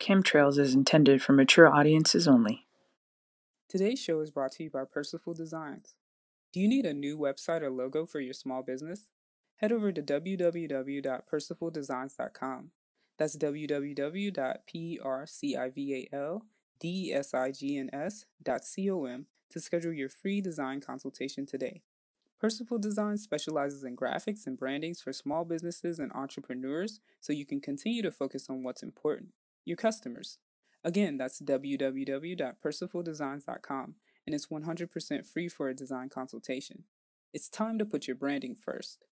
Kemtrails is intended for mature audiences only. Today's show is brought to you by Percival Designs. Do you need a new website or logo for your small business? Head over to www.percivaldesigns.com. That's www.percivaldesigns.com to schedule your free design consultation today. Percival Design specializes in graphics and brandings for small businesses and entrepreneurs so you can continue to focus on what's important your customers. Again, that's www.percivaldesigns.com and it's 100% free for a design consultation. It's time to put your branding first.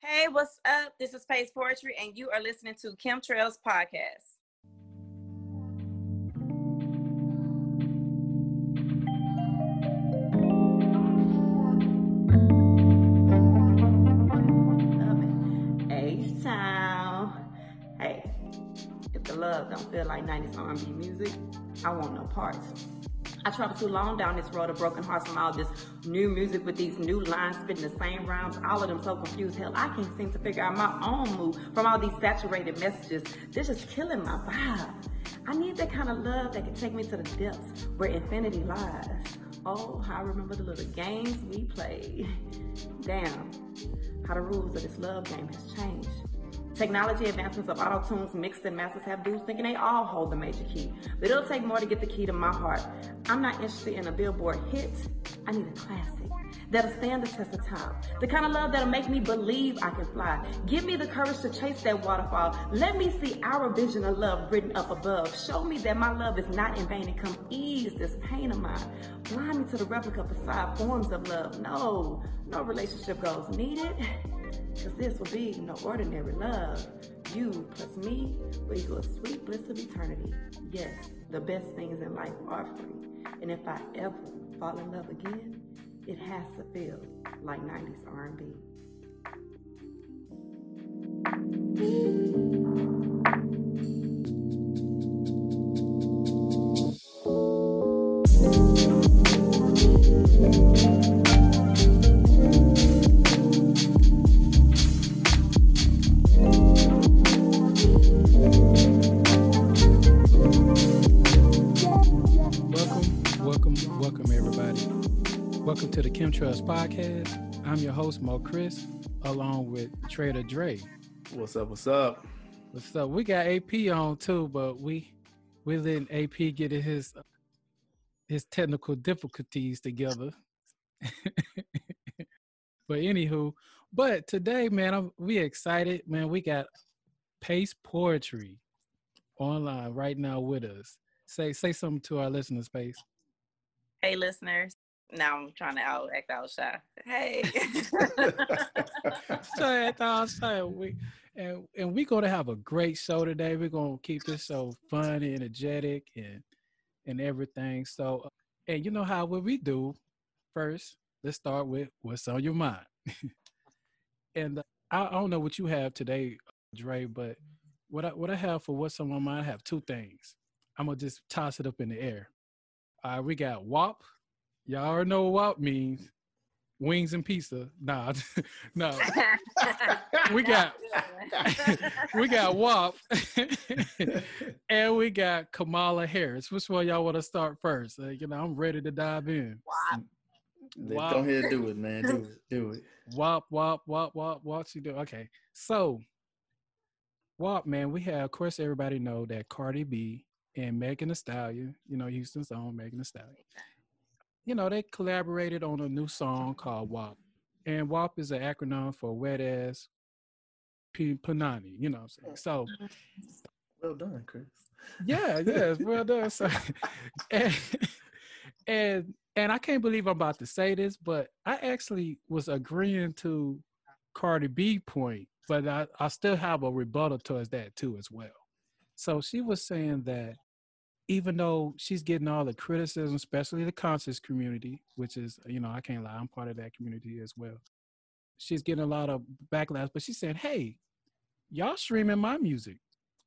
Hey, what's up? This is Pace Poetry, and you are listening to Kemtrails Podcast. Love don't feel like 90s R&B music, I want no parts. I traveled too long down this road of broken hearts from all this new music with these new lines spitting the same rhymes, all of them so confused. Hell, I can't seem to figure out my own mood from all these saturated messages. They're just killing my vibe. I need that kind of love that can take me to the depths where infinity lies. Oh, how I remember the little games we played. Damn, how the rules of this love game has changed. Technology advancements of auto tunes, mixed and masters have dudes thinking they all hold the major key. But it'll take more to get the key to my heart. I'm not interested in a billboard hit. I need a classic that'll stand the test of time. The kind of love that'll make me believe I can fly. Give me the courage to chase that waterfall. Let me see our vision of love written up above. Show me that my love is not in vain and come ease this pain of mine. Blind me to the replica beside forms of love. No, no relationship goals needed. Cause this will be no ordinary love. You plus me will equal a sweet bliss of eternity. Yes, the best things in life are free. And if I ever fall in love again, it has to feel like 90s R&B. Welcome to the Kemtrails Podcast. I'm your host, Mo'Chris, along with Trader Dre. What's up? What's up? What's up? We got AP on too, but we we letting AP get his his technical difficulties together. but anywho, but today, man, I'm, we excited, man. We got Pace Poetry online right now with us. Say say something to our listeners, Pace. Hey, listeners now I'm trying to out act out shy. Hey. try act out shy. We and and we're gonna have a great show today. We're gonna keep this so fun, and energetic, and and everything. So, and you know how what we do first. Let's start with what's on your mind. and uh, I, I don't know what you have today, Dre, but what I what I have for what's on my mind, I have two things. I'm gonna just toss it up in the air. All right, we got WAP Y'all already know what means. Wings and pizza. Nah, no. we got we got WAP and we got Kamala Harris. Which one y'all want to start first? Uh, you know, I'm ready to dive in. WAP. WAP. Go ahead, do it, man. Do it. Do it. WAP, WAP, WAP, WAP. What you do? Okay, so WAP, man. We have, of course, everybody know that Cardi B and Megan Thee Stallion. You know, Houston's own Megan Thee Stallion you know, they collaborated on a new song called WAP. And WAP is an acronym for Wet Ass P- Panani, you know what I'm saying? Oh. So well done, Chris. Yeah, yes, well done. So and, and and I can't believe I'm about to say this, but I actually was agreeing to Cardi B point, but I, I still have a rebuttal towards that too as well. So she was saying that even though she's getting all the criticism, especially the conscious community, which is, you know, I can't lie, I'm part of that community as well. She's getting a lot of backlash, but she said, hey, y'all streaming my music.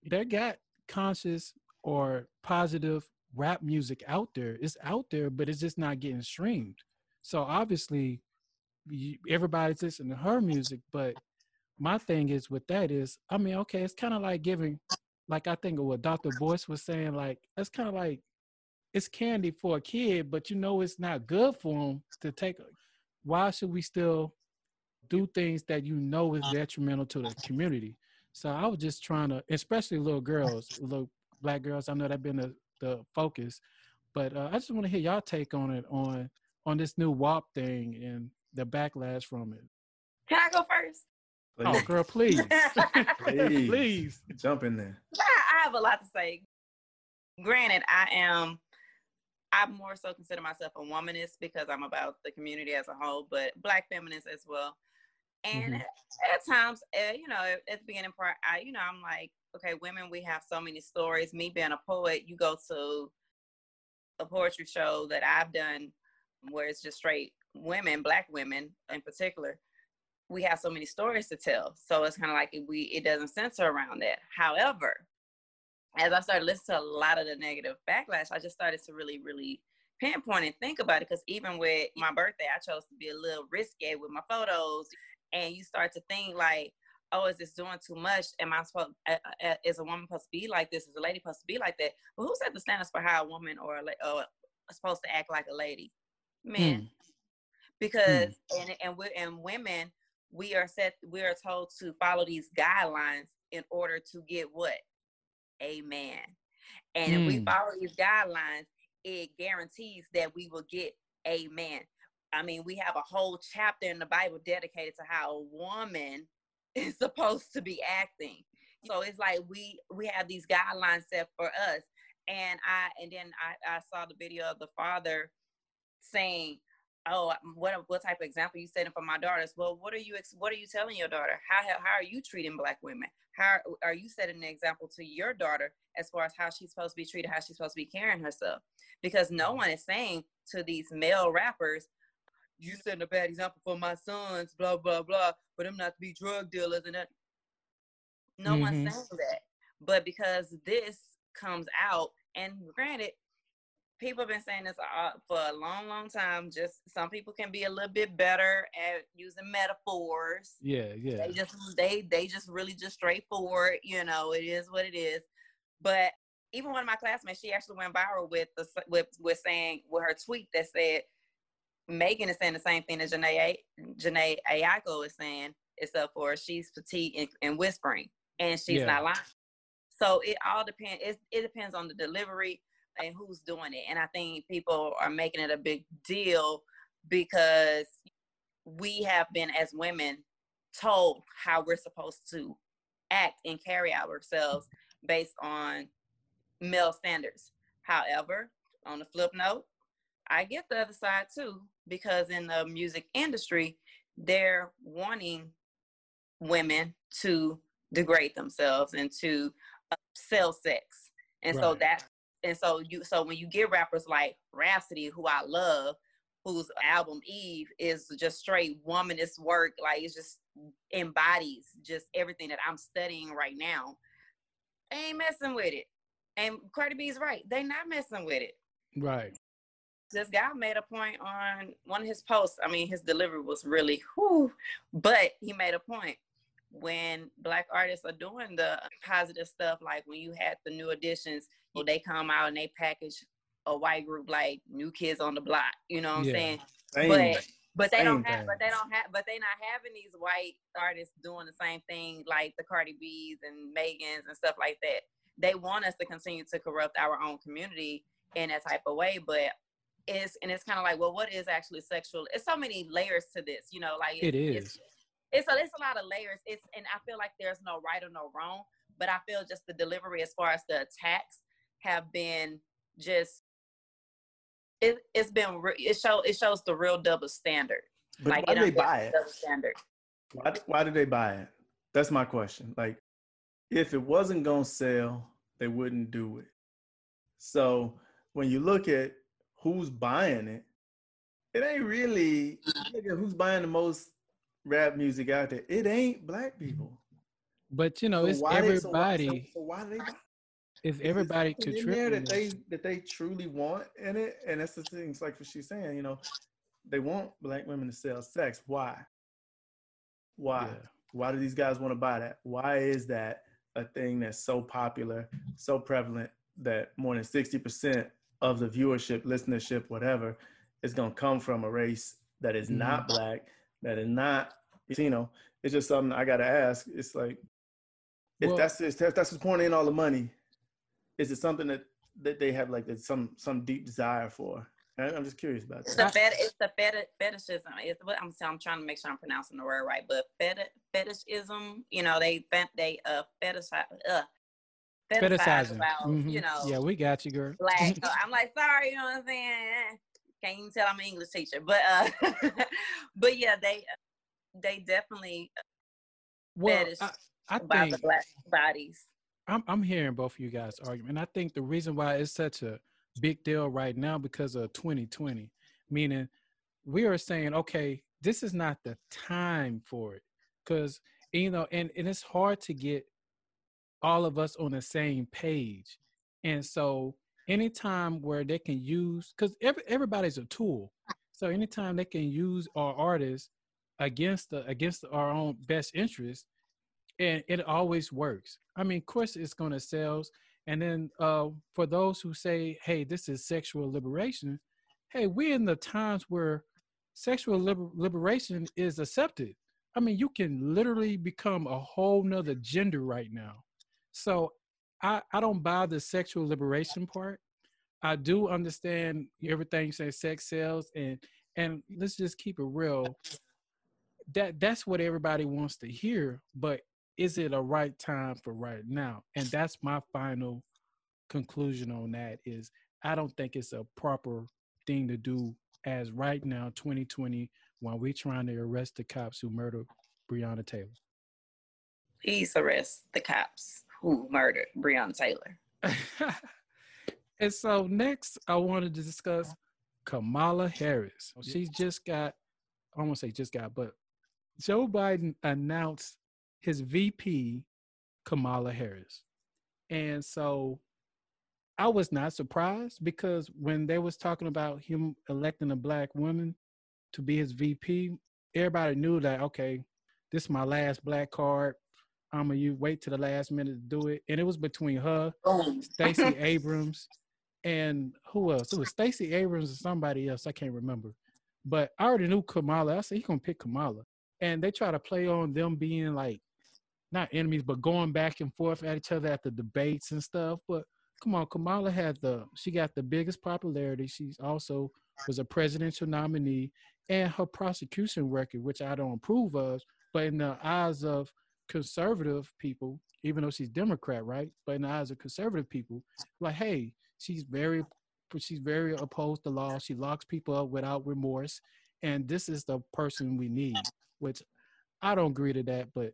They got conscious or positive rap music out there. It's out there, but it's just not getting streamed. So obviously, everybody's listening to her music, but my thing is with that is, I mean, okay, it's kind of like giving like I think of what Dr. Boyce was saying, like that's kind of like it's candy for a kid, but you know it's not good for them to take. Why should we still do things that you know is detrimental to the community? So I was just trying to, especially little girls, little black girls. I know that's been the, the focus, but uh, I just want to hear y'all take on it on on this new WAP thing and the backlash from it. Can I go first? Please. Oh, girl, please. please. please. Jump in there. Yeah, I have a lot to say. Granted, I am, I more so consider myself a womanist because I'm about the community as a whole, but black feminist as well. And mm-hmm. at, at, times, uh, you know, at the beginning part, I, you know, I'm like, okay, women, we have so many stories. Me being a poet, you go to a poetry show that I've done where it's just straight women, black women in particular, we have so many stories to tell. So it's kind of like we it doesn't center around that. However, as I started listening to a lot of the negative backlash, I just started to really, really pinpoint and think about it. Because even with my birthday, I chose to be a little risque with my photos, and you start to think like, oh, is this doing too much? Am I supposed, uh, uh, is a woman supposed to be like this? Is a lady supposed to be like that? But who set the standards for how a woman or a, or supposed to act like a lady? Men. Hmm. Because hmm. and and we and women we are set we are told to follow these guidelines in order to get what a man and mm. if we hmm. follow these guidelines it guarantees that we will get a man i mean we have a whole chapter in the bible dedicated to how a woman is supposed to be acting so it's like we we have these guidelines set for us and i and then i i saw the video of the father saying oh what what type of example you setting for my daughters? Well what are you what are you telling your daughter? How how are you treating black women? How are you setting an example to your daughter as far as how she's supposed to be treated how she's supposed to be carrying herself? Because no one is saying to these male rappers you setting a bad example for my sons blah blah blah for them not to be drug dealers and that. No mm-hmm. one's saying that. But because this comes out and granted people have been saying this for a long, long time. Just some people can be a little bit better at using metaphors. Yeah, yeah. They just they they just really just straightforward. You know, it is what it is. But even one of my classmates, she actually went viral with the with with saying with her tweet that said Megan is saying the same thing that Jhené Jhené Aiko is saying, except for she's petite and, and whispering, and she's yeah. not lying. So it all depends. It, it depends on the delivery and who's doing it. And I think people are making it a big deal because we have been as women told how we're supposed to act and carry ourselves based on male standards. However, on the flip note, I get the other side too because in the music industry, they're wanting women to degrade themselves and to sell sex. And right. so that's and so you so when you get rappers like Rapsody, who I love, whose album Eve is just straight womanist work, like it just embodies just everything that I'm studying right now. Ain't messing with it. And Cardi B's right. They not messing with it. Right. This guy made a point on one of his posts. I mean, his delivery was really whoo, but he made a point when black artists are doing the positive stuff, like when you had the New Editions, well, they come out and they package a white group like New Kids on the Block. You know what I'm saying? Same. But but they same don't have, thing. but they don't have, but they not having these white artists doing the same thing like the Cardi B's and Megan's and stuff like that. They want us to continue to corrupt our own community in that type of way, but it's and it's kind of like, well, what is actually sexual? It's so many layers to this, you know, like it is. It's, it's a, it's a lot of layers. It's and I feel like there's no right or no wrong, but I feel just the delivery as far as the attacks have been just it, it's been it show it shows the real double standard. But like, why do they buy it? Double standard. Why why do they buy it? That's my question. Like, if it wasn't gonna sell, they wouldn't do it. So when you look at who's buying it, it ain't really look at who's buying the most rap music out there. It ain't black people. But you know, so it's everybody. They, so, so, why do they buy? It's everybody to in there that they that they truly want in it, and that's the thing. It's like what she's saying. You know, they want black women to sell sex. Why? Why? Yeah. Why do these guys want to buy that? Why is that? a thing that's so popular, so prevalent that more than 60% of the viewership, listenership, whatever, is going to come from a race that is mm-hmm. not black, that is not Latino. It's just something I got to ask. It's like, if well, that's if that's what's pouring in all the money, is it something that that they have like some some deep desire for? I'm just curious about that. It's the, fet- it's the fet- fetishism. It's what I'm saying. I'm trying to make sure I'm pronouncing the word right, but fet- fetishism. You know, they they uh fetishize uh fetishizing about mm-hmm. you know. Yeah, we got you, girl. Black. so I'm like, sorry, you know what I'm saying? Can't even tell I'm an English teacher, but uh, but yeah, they they definitely well, fetish I, I about think, the black bodies. I'm I'm hearing both of you guys' argument. And I think the reason why it's such a big deal right now because of 2020, meaning we are saying, okay, this is not the time for it. Because, you know, and, and it's hard to get all of us on the same page. And so anytime where they can use, because every, everybody's a tool. So anytime they can use our artists against the against our own best interest, and it always works. I mean, of course, it's going to sell. And then uh, for those who say, "Hey, this is sexual liberation," hey, we're in the times where sexual liber- liberation is accepted. I mean, you can literally become a whole nother gender right now. So I, I don't buy the sexual liberation part. I do understand everything you say sex sells and and let's just keep it real. That that's what everybody wants to hear, but is it a right time for right now? And that's my final conclusion on that is I don't think it's a proper thing to do as right now, 2020, while we're trying to arrest the cops who murdered Breonna Taylor. Please arrest the cops who murdered Breonna Taylor. and so next I wanted to discuss Kamala Harris. Oh, She's just got, I won't say just got, but Joe Biden announced his VP, Kamala Harris. And so I was not surprised because when they was talking about him electing a black woman to be his VP, everybody knew that okay, this is my last black card. I'm gonna you wait to the last minute to do it. And it was between her, Stacey Abrams, and who else? It was Stacey Abrams or somebody else. I can't remember. But I already knew Kamala. I said he's gonna pick Kamala. And they try to play on them being like not enemies, but going back and forth at each other at the debates and stuff. But come on, Kamala had the she got the biggest popularity. She's also was a presidential nominee, and her prosecution record, which I don't approve of, but in the eyes of conservative people, even though she's Democrat, right? But in the eyes of conservative people, like, hey, she's very she's very opposed to law. She locks people up without remorse, and this is the person we need. Which I don't agree to that, but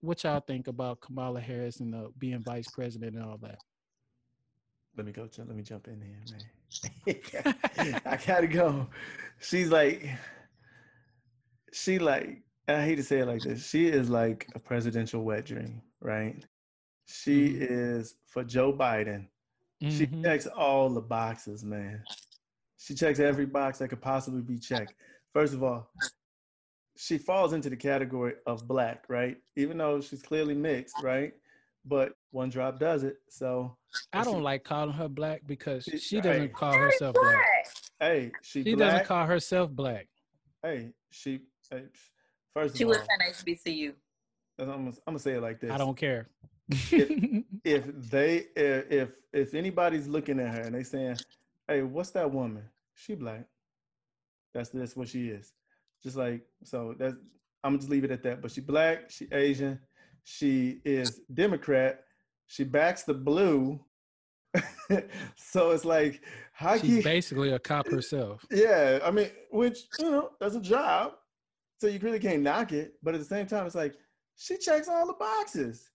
what y'all think about Kamala Harris and uh, being vice president and all that? Let me go. Let me jump in here, man. I gotta go. She's like, she like. I hate to say it like this. She is like a presidential wet dream, right? She mm-hmm. is for Joe Biden. Mm-hmm. She checks all the boxes, man. She checks every box that could possibly be checked. First of all, she falls into the category of black, right? Even though she's clearly mixed, right? But one drop does it. So I don't she, like calling her black because she, she doesn't hey, call herself black. black. Hey, she, she black. doesn't call herself black. Hey, she hey, first she of was all, at HBCU. I'm gonna, I'm gonna say it like this. I don't care. if, if they if if anybody's looking at her and they saying, "Hey, what's that woman? She black." That's that's what she is. Just like so that's I'm gonna just leave it at that. But she black, she Asian, she is Democrat, she backs the blue. so it's like how she's you, basically a cop herself. Yeah, I mean, which you know, that's a job. So you really can't knock it. But at the same time, it's like she checks all the boxes.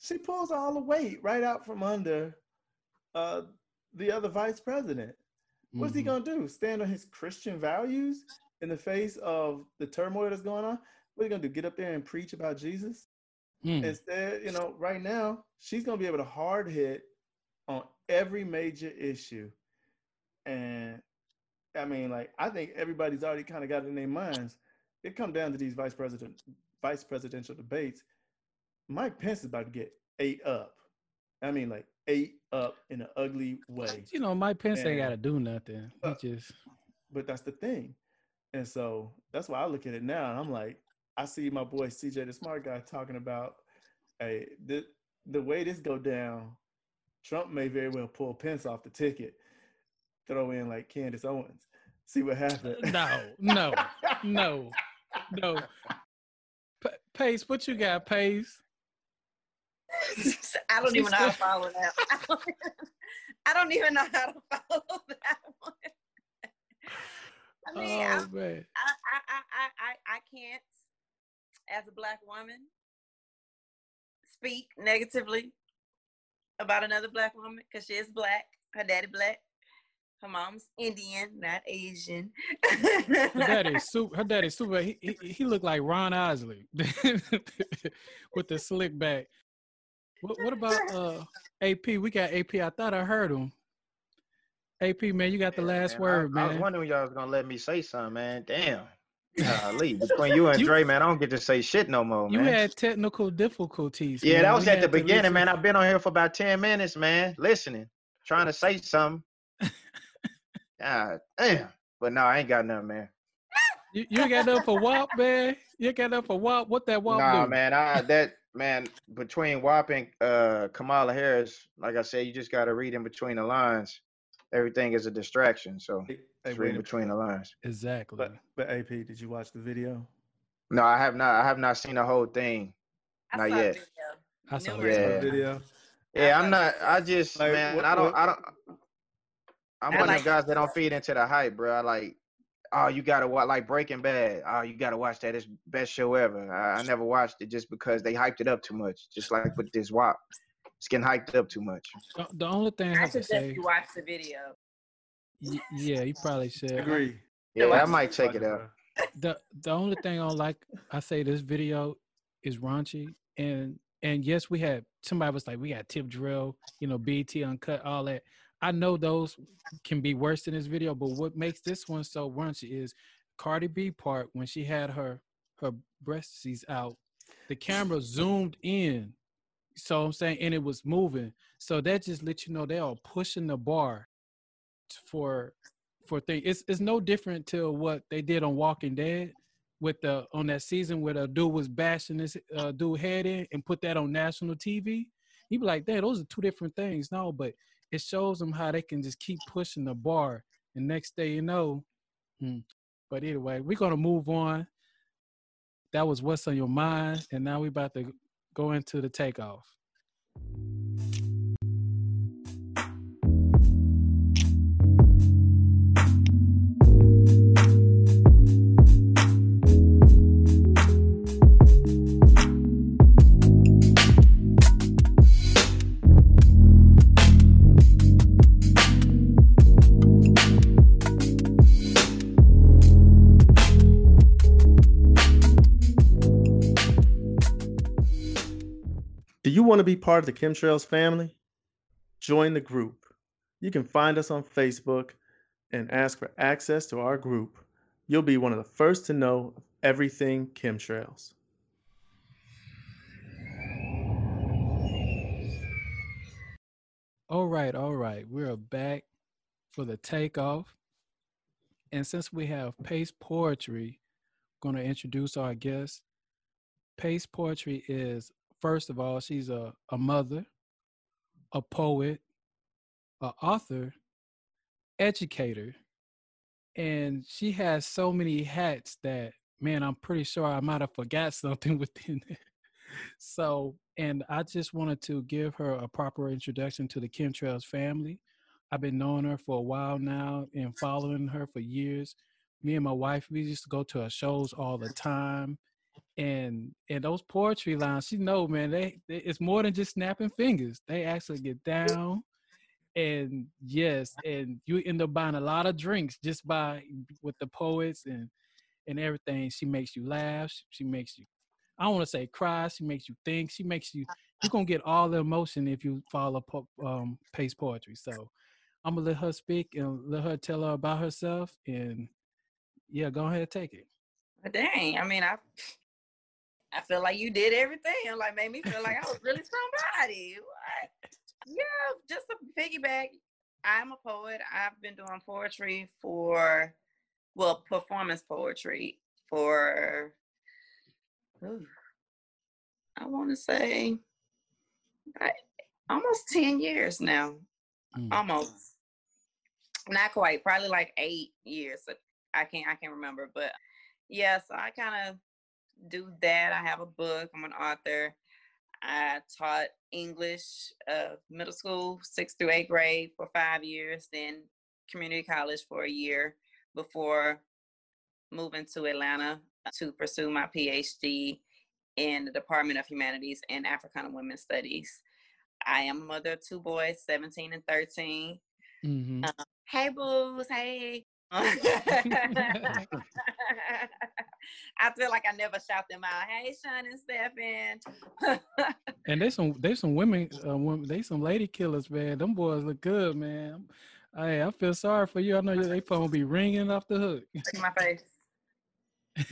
She pulls all the weight right out from under uh, the other vice president. What's mm-hmm. he gonna do? Stand on his Christian values? In the face of the turmoil that's going on, what are you gonna do? Get up there and preach about Jesus? Mm. Instead, you know, right now she's gonna be able to hard hit on every major issue, and I mean, like I think everybody's already kind of got it in their minds. It come down to these vice president, vice presidential debates. Mike Pence is about to get ate up. I mean, like ate up in an ugly way. You know, Mike Pence ain't got to do nothing. He Uh, just But that's the thing. And so that's why I look at it now and I'm like, I see my boy CJ the smart guy talking about hey, the the way this go down, Trump may very well pull Pence off the ticket, throw in like Candace Owens. See what happens. Uh, no, no, no, no. Pa- Pace, what you got, Pace? I don't even know how to follow that. I don't, I don't even know how to follow that one. I mean, I, Oh man, I, I, I, I, I- I can't, as a black woman, speak negatively about another black woman because she is black. Her daddy black. Her mom's Indian, not Asian. her daddy is super. Her daddy super. He he, he looked like Ron Isley with the slick back. What, what about uh AP? We got AP. I thought I heard him. AP man, you got the last man, word, I, I was wondering y'all was gonna let me say something, man. Damn. Golly, between you and You- Dre, man, I don't get to say shit no more, Man. You man. had technical difficulties. yeah, man. that was We at the beginning, man. I've been on here for about 10 minutes, man, listening, trying to say something. God damn. But no, I ain't got nothing, man. You, you got nothing for WAP, man. You got nothing for WAP. What that WAP nah, do? man, I that man between WAP and uh Kamala Harris, like I said, you just gotta read in between the lines. Everything is a distraction, so Hey, just wait read between the lines. Exactly. But but AP, did you watch the video? No, I have not I have not seen the whole thing. I Not saw the yet. video. I saw numerous Yeah. The times. video. Yeah, I I'm not. I just Like, man, what- I don't. what- I don't. I'm I one like- of the guys that don't feed into the hype, bro. I like, oh, you gotta watch like Breaking Bad. Oh, you gotta watch that. It's best show ever. I, I never watched it just because they hyped it up too much. Just like with this WAP, it's getting hyped up too much. The, the only thing I I have to suggest say, you watch the video. y- yeah, you probably should. Agree. Yeah, watch I might check it out. the the only thing I don't like, I say this video is raunchy, and and yes, we had somebody was like, we got tip drill, you know, BT uncut, all that. I know those can be worse than this video, but what makes this one so raunchy is Cardi B part when she had her her breasts out, the camera zoomed in. So I'm saying, and it was moving. So that just let you know they are pushing the bar for for thing. It's it's no different to what they did on Walking Dead with the on that season where the dude was bashing this uh, dude head in and put that on national TV. He'd be like, "Damn, those are two different things." No, but it shows them how they can just keep pushing the bar, and next day you know. hmm. But anyway, we're gonna move on. That was what's on your mind, and now we're about to go into the takeoff. Want to be part of the Kemtrails family? Join the group. You can find us on Facebook and ask for access to our group. You'll be one of the first to know of everything Kemtrails. All right, all right. We're back for the takeoff. And since we have Pace Poetry, going to introduce our guest. Pace Poetry is, first of all, she's a, a mother, a poet, an author, educator, and she has so many hats that, man, I'm pretty sure I might have forgot something within there. So, and I just wanted to give her a proper introduction to the Kemtrails family. I've been knowing her for a while now and following her for years. Me and my wife, we used to go to her shows all the time. And and those poetry lines, she know, man, they, they it's more than just snapping fingers. They actually get down. And yes, and you end up buying a lot of drinks just by with the poets and and everything. She makes you laugh. She makes you I don't want to say cry. She makes you think. She makes you. You're gonna get all the emotion if you follow po- um, pace poetry. So I'm gonna let her speak and let her tell her about herself. And yeah, go ahead, take it. But dang, I mean, I I feel like you did everything. Like made me feel like I was really somebody. What? Yeah, just a piggyback. I'm a poet. I've been doing poetry for, well, performance poetry for, ooh, I want to say, I, almost ten years now. Mm. Almost, not quite. Probably like eight years. I can't. I can't remember, but yeah. So I kind of do that. I have a book. I'm an author. I taught English, uh, middle school, sixth through eighth grade for five years, then community college for a year before moving to Atlanta to pursue my PhD in the Department of Humanities and Africana Women Studies. I am a mother of two boys, 17 and 13. Mm-hmm. Uh, hey, boos. Hey. I feel like I never shout them out. Hey, Sean and Stephen. and there's some there's some women, uh, women they some lady killers, man. Them boys look good, man. Hey, I feel sorry for you. I know they probably be ringing off the hook. Look at my face.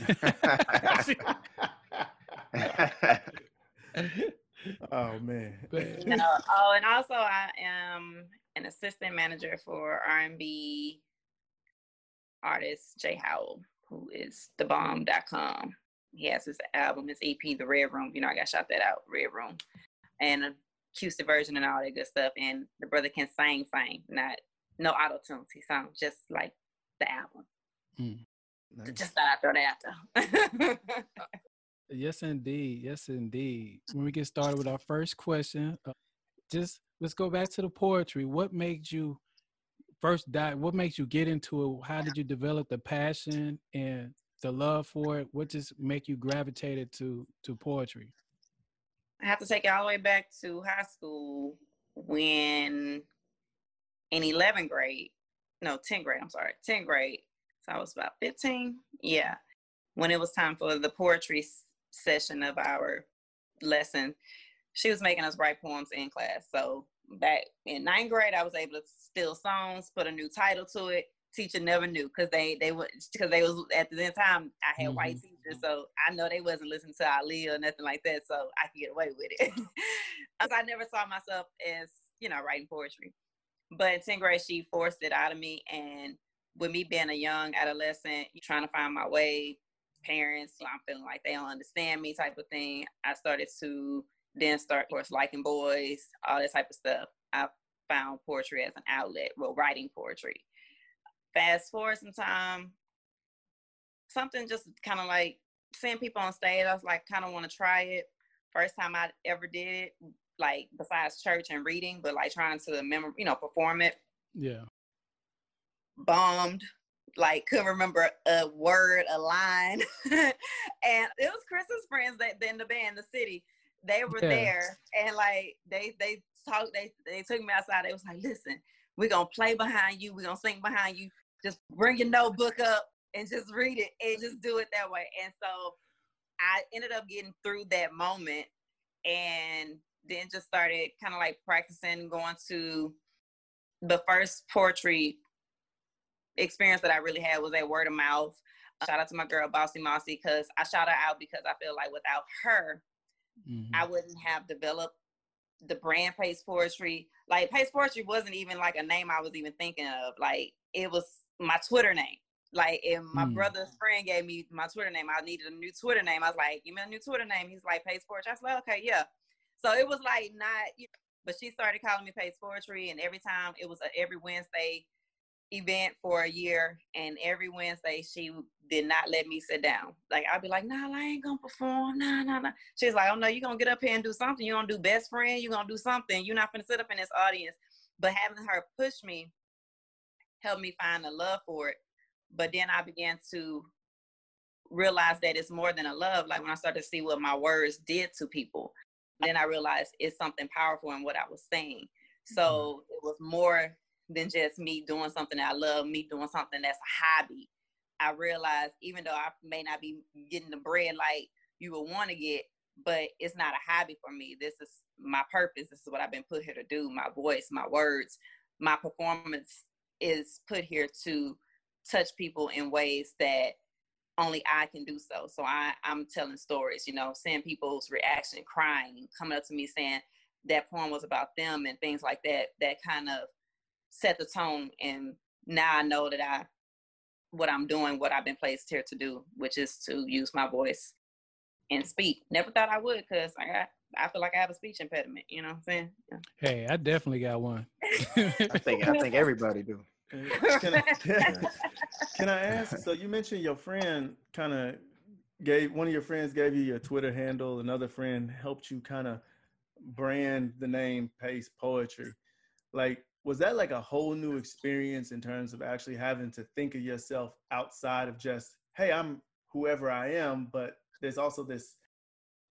oh man. You know, oh, and also I am an assistant manager for R&B artist Jay Howell, who is thebomb.com. He has his album, his EP, The Red Room. You know, I got shot that out, Red Room. And a acoustic version and all that good stuff. And the brother can sing, sing, not no auto tunes. He sounds just like the album. Mm, nice. Just thought I'd throw that out there. yes, indeed. Yes, indeed. When we get started with our first question, uh, just let's go back to the poetry. What made you first dive what makes you get into it? How did you develop the passion and the love for it? What just make you gravitated to to poetry? I have to take it all the way back to high school when in 11th grade no 10th grade i'm sorry 10th grade so i was about 15 yeah when it was time for the poetry session of our lesson she was making us write poems in class so back in ninth grade, I was able to steal songs, put a new title to it. Teacher never knew because they they would because they was at the time I had mm-hmm. white teachers, so I know they wasn't listening to Ali or nothing like that, so I could get away with it. I never saw myself as you know writing poetry, but in 10th grade she forced it out of me, and with me being a young adolescent, trying to find my way, parents, I'm feeling like they don't understand me type of thing. I started to then start, of course, liking boys, all that type of stuff. I found poetry as an outlet, well, writing poetry. Fast forward some time, something just kind of like seeing people on stage, I was like, kind of want to try it. First time I ever did it, like besides church and reading, but like trying to remember, you know, perform it. Yeah. Bombed like couldn't remember a word, a line. and it was Chris's friends that in the band, the city they were yeah. there and like they they talked they they took me outside they was like listen we're gonna play behind you we're gonna sing behind you just bring your notebook up and just read it and just do it that way and so i ended up getting through that moment and then just started kind of like practicing going to the first poetry experience that i really had was a word of mouth shout out to my girl bossy mossy because i shout her out because i feel like without her mm-hmm. I wouldn't have developed the brand Pace Poetry. Like Pace Poetry wasn't even like a name I was even thinking of. Like it was my Twitter name. Like if my mm. brother's friend gave me my Twitter name, I needed a new Twitter name. I was like, give me a new Twitter name. He's like Pace Poetry. I was like, okay, yeah. So it was like not, you know, but she started calling me Pace Poetry, and every time it was a, every Wednesday event for a year, and every Wednesday she did not let me sit down. Like I'd be like, nah, I ain't gonna perform. Nah, nah, nah. She's like, oh no, you're gonna get up here and do something. You're gonna do best friend, you're gonna do something. You're not gonna sit up in this audience. But having her push me helped me find a love for it. But then I began to realize that it's more than a love. Like when I started to see what my words did to people, then I realized it's something powerful in what I was saying. So mm-hmm. it was more than just me doing something I love, me doing something that's a hobby. I realized even though I may not be getting the bread like you would want to get, but it's not a hobby for me. This is my purpose. This is what I've been put here to do. My voice, my words, my performance is put here to touch people in ways that only I can do so. So I, I'm telling stories, you know, seeing people's reaction, crying, coming up to me saying that poem was about them and things like that, that kind of set the tone. And now I know that I, what I'm doing, what I've been placed here to do, which is to use my voice and speak. Never thought I would because I got, I feel like I have a speech impediment. You know what I'm saying? Yeah. Hey, I definitely got one. I think I think everybody do. Can I, can I ask? So you mentioned your friend kind of gave one of your friends gave you your Twitter handle. Another friend helped you kind of brand the name Pace Poetry. Like, was that like a whole new experience in terms of actually having to think of yourself outside of just, hey, I'm whoever I am, but there's also this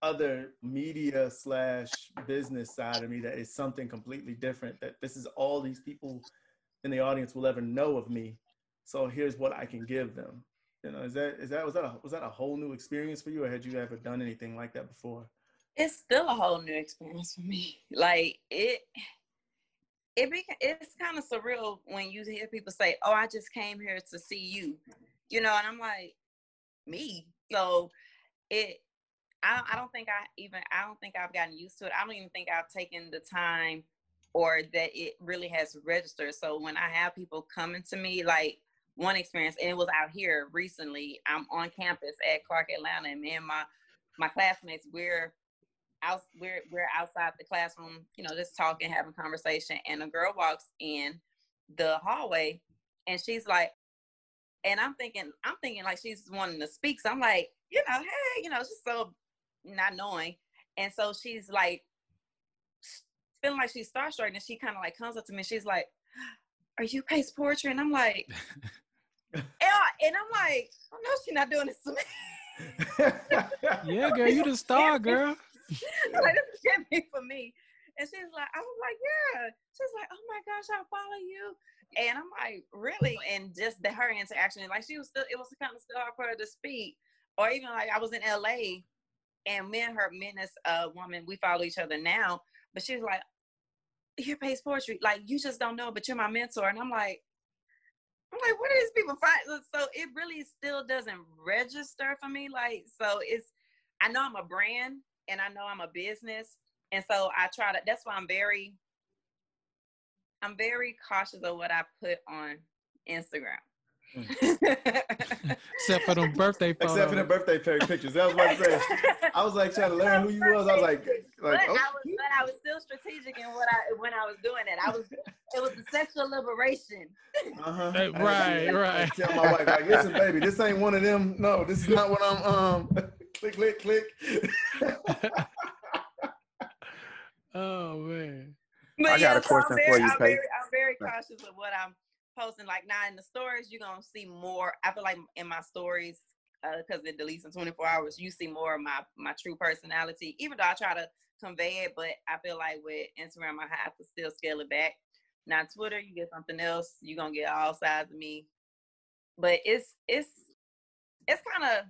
other media slash business side of me that is something completely different. That this is all these people in the audience will ever know of me. So here's what I can give them. You know, is that is that was that a was that a whole new experience for you, or had you ever done anything like that before? It's still a whole new experience for me. Like it, it be, it's kind of surreal when you hear people say, "Oh, I just came here to see you," you know, and I'm like, me. So it, I, I don't think I even I don't think I've gotten used to it. I don't even think I've taken the time or that it really has registered. So when I have people coming to me, like one experience, and it was out here recently. I'm on campus at Clark Atlanta, and me and my my classmates, we're out, we're we're outside the classroom, you know, just talking, having conversation, and a girl walks in the hallway, and she's like, and I'm thinking, I'm thinking like she's wanting to speak. So I'm like, you know, hey, you know, she's so not knowing, and so she's like feeling like she's starstruck, and she kind of like comes up to me. she's like, "Are you Pace Poetry?" And I'm like, and, I, and I'm like, "Oh no, she's not doing this to me." yeah, girl, you the star, girl. like this is for me. And she's like, I was like, yeah. She's like, oh my gosh, I follow you. And I'm like, really? And just the her interaction, like she was still, it was kind of still hard for her to speak. Or even like I was in LA and me and her, me and this uh, woman, we follow each other now. But she was like, "You're Pace Poetry. Like you just don't know, but you're my mentor." And I'm like, I'm like, what are these people find? So it really still doesn't register for me. Like, so it's I know I'm a brand and I know I'm a business. And so I try to that's why I'm very I'm very cautious of what I put on Instagram. Except for the birthday photos. Except for the birthday pictures. That was what I said. I was like trying to learn who you was. I was like, like but, I was, but I was still strategic in what I when I was doing it. I was it was the sexual liberation. Uh-huh. Right, I, right. I tell my wife, like, listen, baby, this ain't one of them. No, this is not what I'm um click, click, click. oh man. But I got a question very, for you, I'm very, I'm very cautious of what I'm posting like now in the stories, you're gonna see more. I feel like in my stories, because uh, it deletes in 24 hours, you see more of my my true personality. Even though I try to convey it, but I feel like with Instagram, I have to still scale it back. Now Twitter, you get something else. You're gonna get all sides of me. But it's it's it's kind of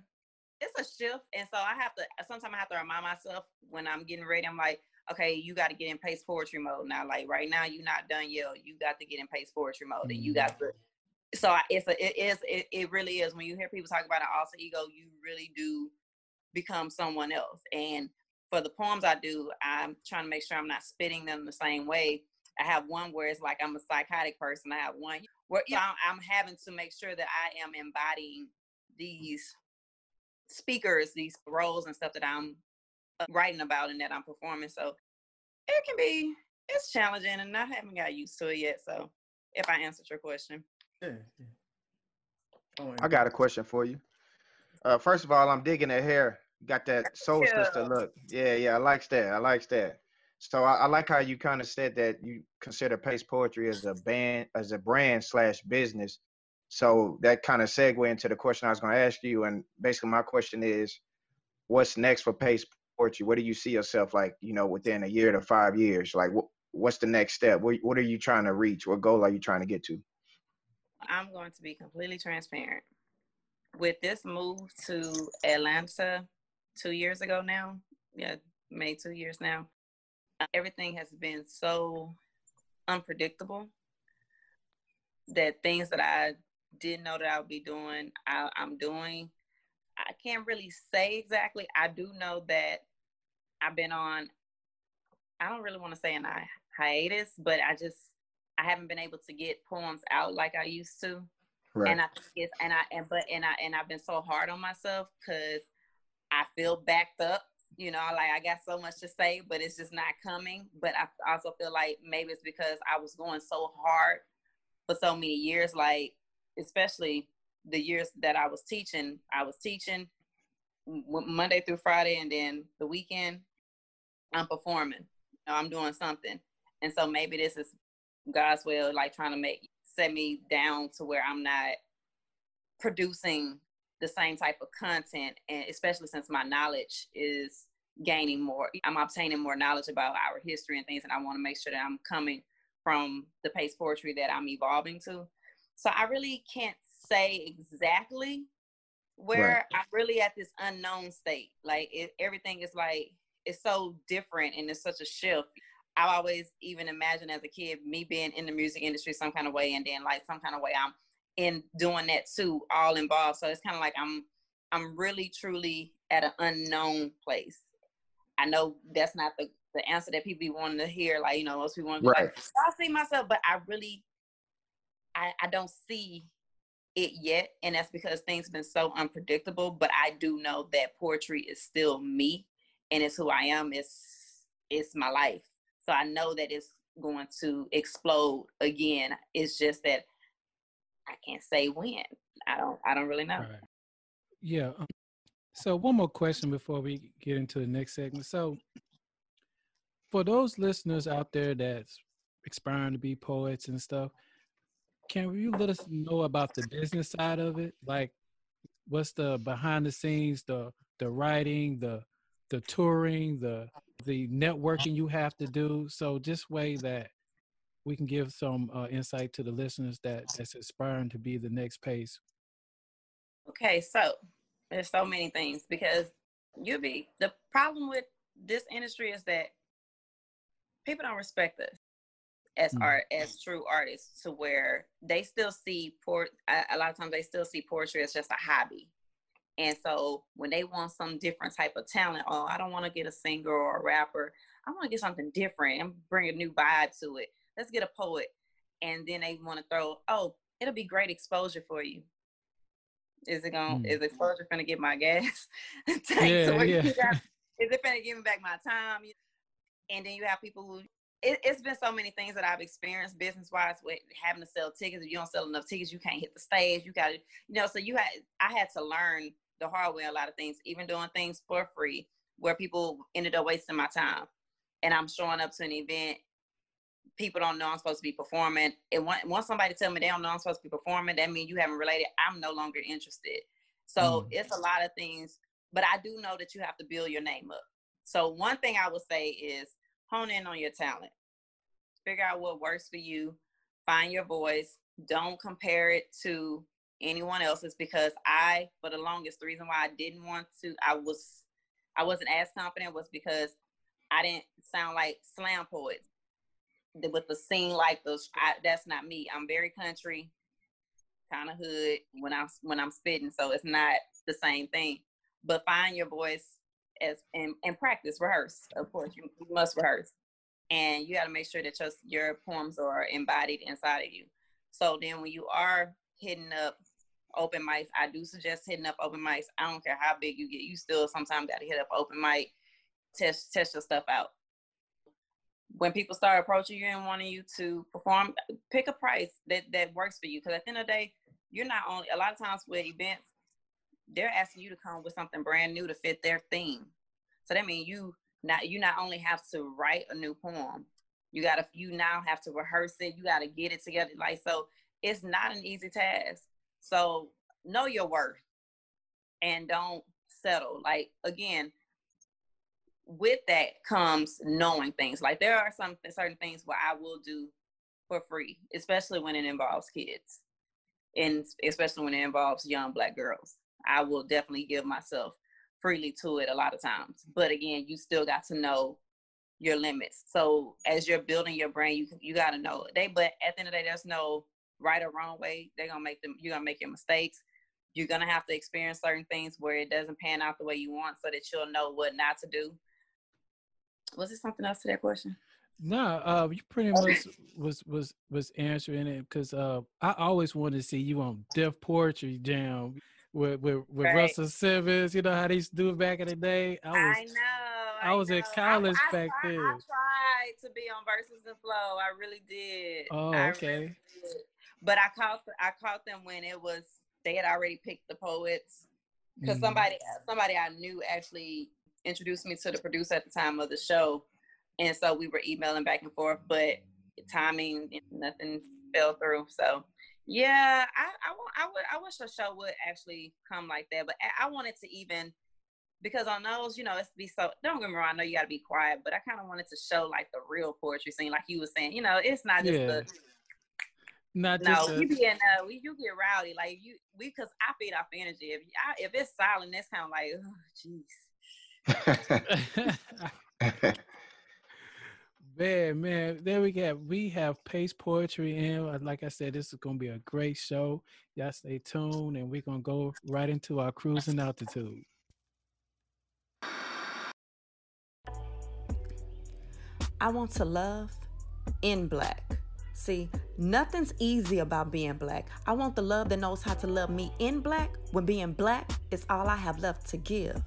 it's a shift, and so I have to sometimes I have to remind myself when I'm getting ready. I'm like, okay, you got to get in pace poetry mode now. Like right now, you're not done yet. You got to get in pace poetry mode, mm-hmm. and you got to. So it's a, it is it, it really is when you hear people talk about an alter ego, you really do become someone else. And for the poems I do, I'm trying to make sure I'm not spitting them the same way. I have one where it's like I'm a psychotic person. I have one where you know, I'm having to make sure that I am embodying these speakers, these roles and stuff that I'm uh, writing about and that I'm performing. So it can be it's challenging, and I haven't got used to it yet. So if I answered your question, yeah. Oh, I got a question for you. Uh, first of all, I'm digging that hair. got that soul sister look. Yeah, yeah, I likes that. I likes that. So I, I like how you kind of said that you consider Pace Poetry as a band, as a brand slash business. So that kind of segue into the question I was going to ask you. And basically, my question is, what's next for Pace Poetry? What do you see yourself like, you know, within a year to five years? Like, what, what's the next step? What, what are you trying to reach? What goal are you trying to get to? I'm going to be completely transparent. With this move to Atlanta two years ago now, yeah, May two years now, everything has been so unpredictable that things that I didn't know that I would be doing, I, am doing. I can't really say exactly. I do know that I've been on. I don't really want to say an hiatus, but I just I haven't been able to get poems out like I used to. Right. And I think it's and I and but and I and I've been so hard on myself because I feel backed up. You know, like I got so much to say, but it's just not coming. But I also feel like maybe it's because I was going so hard for so many years, like especially the years that I was teaching. I was teaching Monday through Friday, and then the weekend I'm performing. I'm doing something, and so maybe this is God's will, like trying to make set me down to where I'm not producing the same type of content, and especially since my knowledge is gaining more, I'm obtaining more knowledge about our history and things, and I want to make sure that I'm coming from the pace poetry that I'm evolving to. So I really can't say exactly where right. I'm really at this unknown state. Like it, everything is like it's so different and it's such a shift. I always even imagine as a kid me being in the music industry some kind of way, and then like some kind of way I'm in doing that too, all involved. So it's kind of like I'm I'm really truly at an unknown place. I know that's not the the answer that people be wanting to hear. Like you know, most people want to right. like, I see myself, but I really I I don't see it yet, and that's because things have been so unpredictable. But I do know that poetry is still me, and it's who I am. It's it's my life. So I know that it's going to explode again. It's just that I can't say when. I don't. I don't really know. Right. Yeah. Um, so one more question before we get into the next segment. So for those listeners out there that's aspiring to be poets and stuff, can you let us know about the business side of it? Like, what's the behind the scenes, the the writing, the the touring, the the networking you have to do. So just way that we can give some uh, insight to the listeners that that's aspiring to be the next pace. Okay, so there's so many things because you'll be the problem with this industry is that people don't respect us as mm. art as true artists to where they still see port a, a lot of times they still see poetry as just a hobby and so when they want some different type of talent, oh, I don't want to get a singer or a rapper. I want to get something different and bring a new vibe to it. Let's get a poet. And then they want to throw, oh, it'll be great exposure for you. Is it going? mm. Is exposure gonna get my gas? yeah, yeah. Got, is it gonna give me back my time? And then you have people who it, has been so many things that I've experienced business wise with having to sell tickets. If you don't sell enough tickets, you can't hit the stage. You got to, you know, so you had, I had to learn the hard way a lot of things, even doing things for free where people ended up wasting my time. And I'm showing up to an event, people don't know I'm supposed to be performing. And once somebody tell me they don't know I'm supposed to be performing, that means you haven't related. I'm no longer interested. So mm. it's a lot of things, but I do know that you have to build your name up. So one thing I would say is hone in on your talent. Figure out what works for you. Find your voice. Don't compare it to anyone else's because I, for the longest, the reason why I didn't want to, I was, I wasn't as confident was because I didn't sound like slam poets with the scene like those. I, that's not me. I'm very country, kind of hood when I'm when I'm spitting, so it's not the same thing. But find your voice as and, and practice, rehearse. Of course, you, you must rehearse, and you got to make sure that your your poems are embodied inside of you. So then, when you are hitting up open mics. I do suggest hitting up open mics. I don't care how big you get, you still sometimes got to hit up open mic, test test your stuff out. When people start approaching you and wanting you to perform, pick a price that that works for you. Because at the end of the day, you're not only a lot of times with events, they're asking you to come with something brand new to fit their theme. So that means you not you not only have to write a new poem, you gotta you now have to rehearse it. You gotta get it together. Like so, it's not an easy task. So know your worth and don't settle. Like again, with that comes knowing things. Like there are some certain things where I will do for free, especially when it involves kids, and especially when it involves young black girls. I will definitely give myself freely to it a lot of times. But again, you still got to know your limits. So as you're building your brain, you you got to know they. But at the end of the day, there's no right or wrong way. They're gonna make them. You're gonna make your mistakes. you're gonna have to experience certain things where it doesn't pan out the way you want, so that you'll know what not to do. Was there something else to that question? No, uh, you pretty much was was was answering it because uh, I always wanted to see you on Def Poetry Jam with with, with right. Russell Simmons. You know how they used to do it back in the day. I, was, I know. I, I was know. at college I, back then. I tried to be on Verses and Flow. I really did. Oh, okay. Really did. But I caught I caught them when it was they had already picked the poets because mm-hmm. somebody somebody I knew actually introduced me to the producer at the time of the show, and so we were emailing back and forth. But timing, nothing fell through. So yeah, I I, I would I wish a show would actually come like that. But I, I wanted to even because on those, you know, it's be so. Don't get me wrong. I know you got to be quiet, but I kind of wanted to show like the real poetry scene, like you were saying. You know, it's not just yeah. the not no, just we be in uh, we you get rowdy like you we because I feed off energy. If I, if it's silent, it's kind of like, oh jeez. man, man, there we go. We have Pace Poetry in. Uh, like I said, this is gonna be a great show. Y'all stay tuned, and we're gonna go right into our cruising altitude. I want to love in black. See, nothing's easy about being black. I want the love that knows how to love me in black when being black is all I have left to give.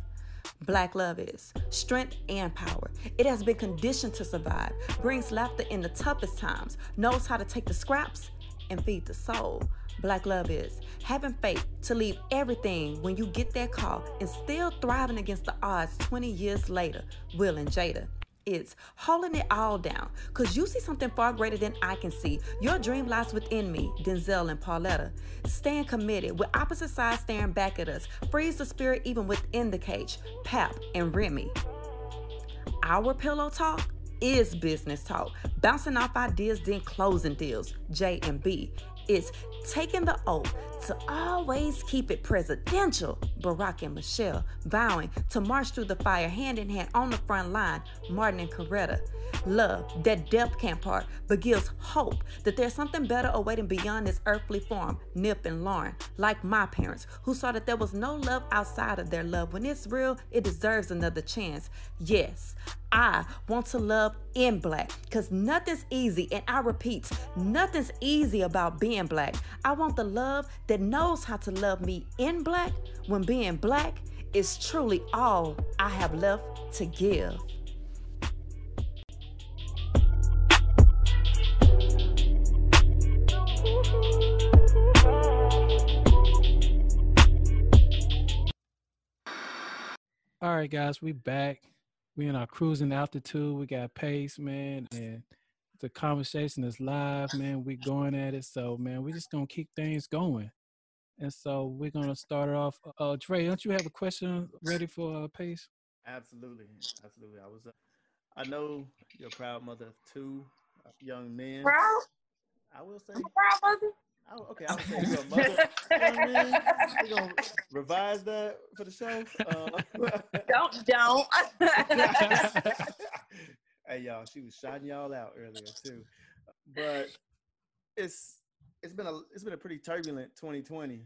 Black love is strength and power. It has been conditioned to survive, brings laughter in the toughest times, knows how to take the scraps and feed the soul. Black love is having faith to leave everything when you get that call and still thriving against the odds 20 years later. Will and Jada is holding it all down because you see something far greater than I can see. Your dream lies within me, Denzel and Pauletta. Stand committed with opposite sides staring back at us. Freeze the spirit even within the cage, Pap and Remy. Our pillow talk is business talk, bouncing off ideas, then closing deals, J and B is taking the oath to always keep it presidential. Barack and Michelle vowing to march through the fire hand in hand on the front line. Martin and Coretta. Love that death can't part, but gives hope that there's something better awaiting beyond this earthly form. Nip and Lauren, like my parents, who saw that there was no love outside of their love. When it's real, it deserves another chance. Yes, I want to love in black because nothing's easy. And I repeat, nothing's easy about being black. I want the love that knows how to love me in black when being black is truly all I have left to give. All right, guys, we back we in our cruising altitude. We got pace, man, and the conversation is live, man. We're going at it, so man, we're just gonna keep things going. And so we're gonna start it off. Uh, Dre, don't you have a question ready for uh, Pace? Absolutely, absolutely. I was. Uh, I know you're a proud mother of two uh, young men. Proud. I will say. proud mother. Oh, okay, I was saying you're a mother. you know I mean? We're gonna revise that for the show. Uh, don't don't. hey y'all, she was shouting y'all out earlier too. But it's it's been a it's been a pretty turbulent 2020.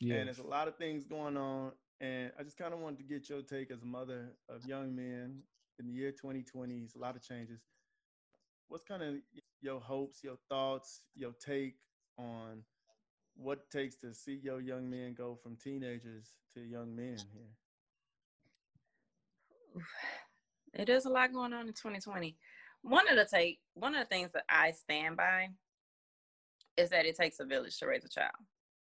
Yeah. And there's a lot of things going on. And I just kind of wanted to get your take as a mother of young men in the year 2020. It's a lot of changes. What's kind of your hopes, your thoughts, your take on what it takes to see your young men go from teenagers to young men here? It is a lot going on in 2020. One of the take one of the things that I stand by is that it takes a village to raise a child.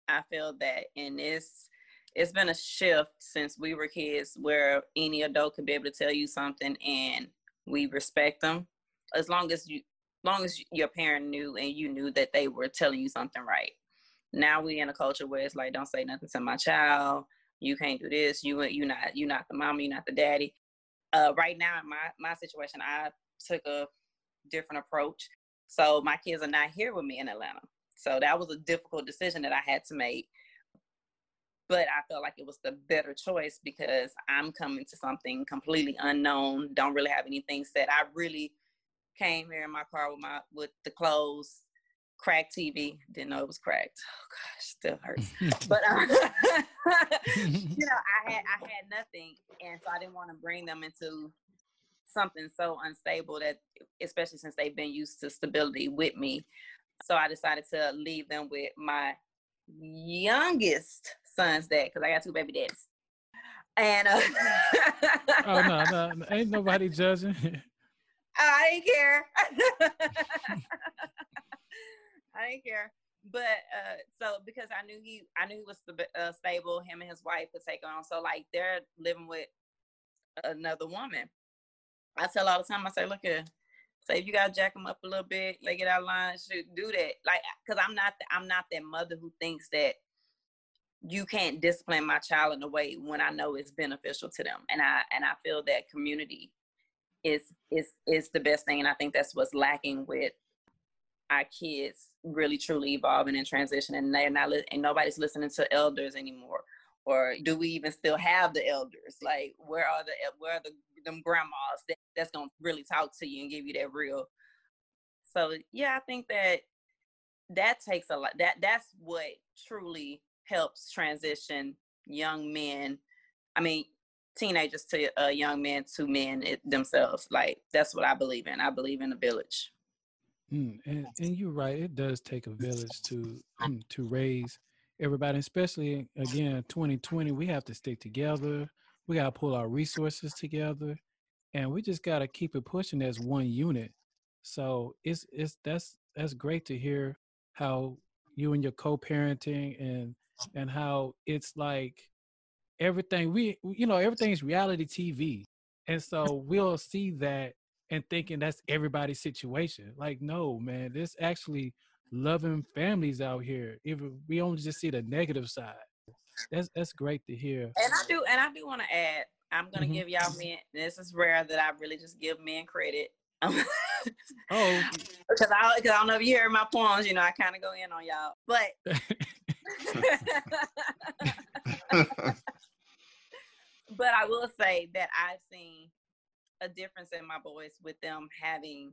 I feel that in this it's been a shift since we were kids where any adult could be able to tell you something and we respect them as long as you long as your parent knew and you knew that they were telling you something right. Now we in a culture where it's like, don't say nothing to my child. You can't do this. You you not you not the mama. You not the daddy. Uh, right now in my my situation, I took a different approach. So my kids are not here with me in Atlanta. So that was a difficult decision that I had to make. But I felt like it was the better choice because I'm coming to something completely unknown. Don't really have anything set. I really came here in my car with my with the clothes, crack TV. Didn't know it was cracked. Oh gosh, still hurts. but um, you know, I had I had nothing, and so I didn't want to bring them into something so unstable that, especially since they've been used to stability with me. So I decided to leave them with my youngest son's dad because I got two baby dads. And uh, oh no, no, ain't nobody judging. I didn't care. I didn't care. But uh, so because I knew he, I knew he was uh, stable. Him and his wife could take on. So like they're living with another woman. I tell all the time. I say, look at, say if you gotta jack them up a little bit, they get out of line, should do that. Like, cause I'm not, the, I'm not that mother who thinks that you can't discipline my child in a way when I know it's beneficial to them. And I and I feel that community is is is the best thing. And I think that's what's lacking with our kids really truly evolving and transitioning. And they're not and nobody's listening to elders anymore. Or do we even still have the elders? Like where are the where are the them grandmas that, that's gonna really talk to you and give you that real so yeah i think that that takes a lot that that's what truly helps transition young men i mean teenagers to uh, young men to men it, themselves like that's what i believe in i believe in a village mm, and, and you're right it does take a village to mm, to raise everybody especially again 2020 we have to stick together we got to pull our resources together and we just got to keep it pushing as one unit. So it's it's that's that's great to hear how you and your co-parenting and and how it's like everything we you know everything's reality tv and so we'll see that and thinking that's everybody's situation like no man there's actually loving families out here if we only just see the negative side. That's that's great to hear. And i do and i do want to add i'm gonna mm-hmm. give y'all men this is rare that i really just give men credit. Oh, because I because I don't know if you hear my poems, you know, I kind of go in on y'all, but but I will say that I've seen a difference in my boys with them having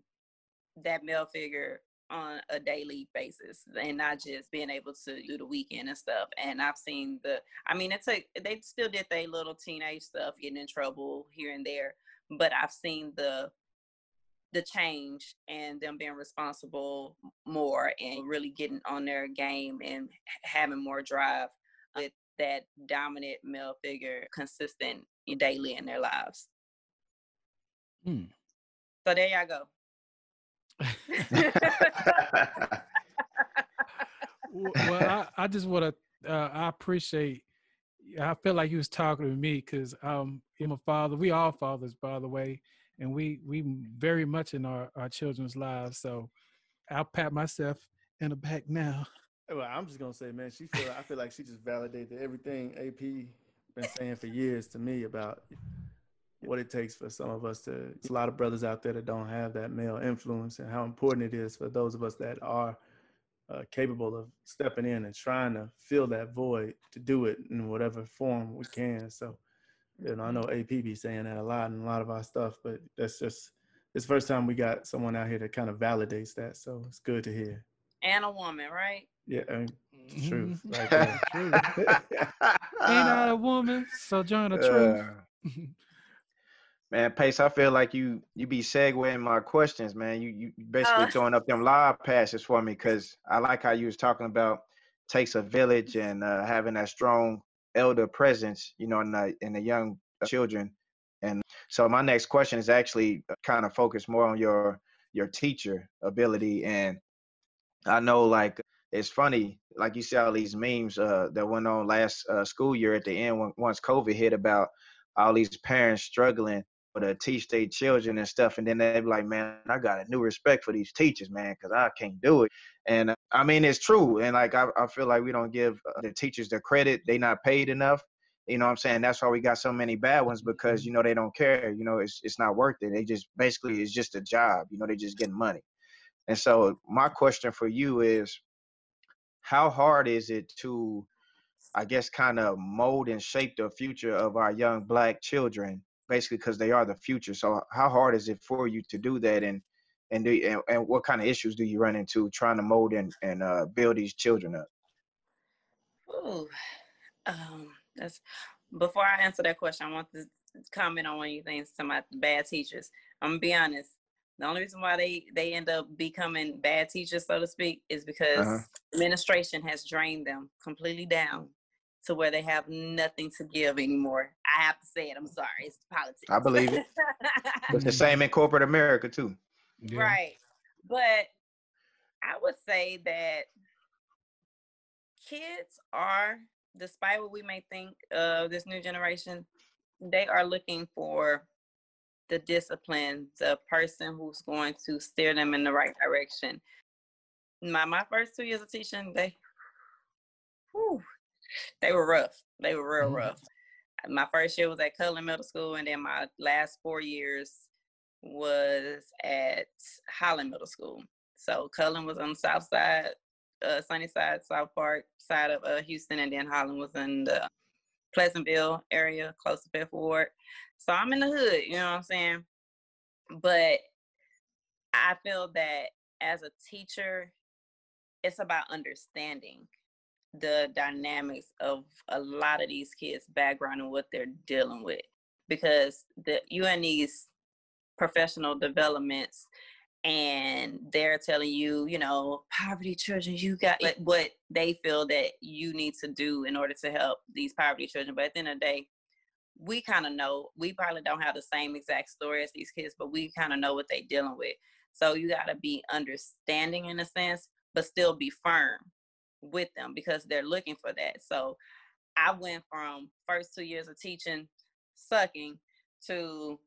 that male figure on a daily basis and not just being able to do the weekend and stuff. And I've seen the, I mean, it's a, they still did their little teenage stuff, getting in trouble here and there, but I've seen the, the change and them being responsible more and really getting on their game and having more drive with that dominant male figure consistent daily in their lives. Hmm. So there y'all go. well, I, I just want to. Uh, I appreciate. I feel like he was talking to me because um, I'm a father. We all fathers, by the way, and we we very much in our our children's lives. So I'll pat myself in the back now. Well, I'm just gonna say, man, she feel. I feel like she just validated everything AP been saying for years to me about what it takes for some of us to it's a lot of brothers out there that don't have that male influence and how important it is for those of us that are uh, capable of stepping in and trying to fill that void to do it in whatever form we can. So you know i know ap be saying that a lot in a lot of our stuff but that's just it's the first time we got someone out here that kind of validates that. So it's good to hear. And a woman right? Yeah I mean, mm-hmm. truth like truth ain't not a woman? So join the truth. uh, Man, Pace, I feel like you you be segueing my questions, man. You you basically uh, throwing up them live passes for me because I like how you was talking about takes a village and uh, having that strong elder presence, you know, in the in the young children. And so my next question is actually kind of focused more on your your teacher ability. And I know like it's funny, like you see all these memes uh, that went on last uh, school year at the end when, once COVID hit about all these parents struggling to teach their children and stuff. And then they be like, man, I got a new respect for these teachers, man, because I can't do it. And uh, I mean, it's true. And like, I, I feel like we don't give uh, the teachers the credit. They not paid enough. You know what I'm saying? That's why we got so many bad ones because, you know, they don't care. You know, it's, it's not worth it. They just basically, it's just a job. You know, they just getting money. And so my question for you is, how hard is it to, I guess, kind of mold and shape the future of our young black children basically because they are the future. So how hard is it for you to do that? And and do and, and what kind of issues do you run into trying to mold and and uh, build these children up? Ooh, um, that's before I answer that question, I want to comment on one of you things about bad teachers. I'm gonna be honest. The only reason why they they end up becoming bad teachers, so to speak, is because uh-huh. administration has drained them completely down to where they have nothing to give anymore. I have to say it. I'm sorry. It's politics. I believe it. it's the same in corporate America too. Yeah. Right. But I would say that kids are, despite what we may think of this new generation, they are looking for the discipline, the person who's going to steer them in the right direction. My my first two years of teaching, they whew, they were rough. They were real mm-hmm. rough. My first year was at Cullen Middle School, and then my last four years was at Holland Middle School. So Cullen was on the south side, uh, Sunnyside, South Park side of uh, Houston, and then Holland was in the Pleasantville area, close to Fifth Ward. So I'm in the hood, you know what I'm saying? But I feel that as a teacher, it's about understanding the dynamics of a lot of these kids' background and what they're dealing with. Because the these professional developments and they're telling you, you know, poverty children, you got what they feel that you need to do in order to help these poverty children. But at the end of the day, we kind of know we probably don't have the same exact story as these kids, but we kind of know what they're dealing with. So you got to be understanding in a sense, but still be firm with them because they're looking for that. So I went from first two years of teaching sucking to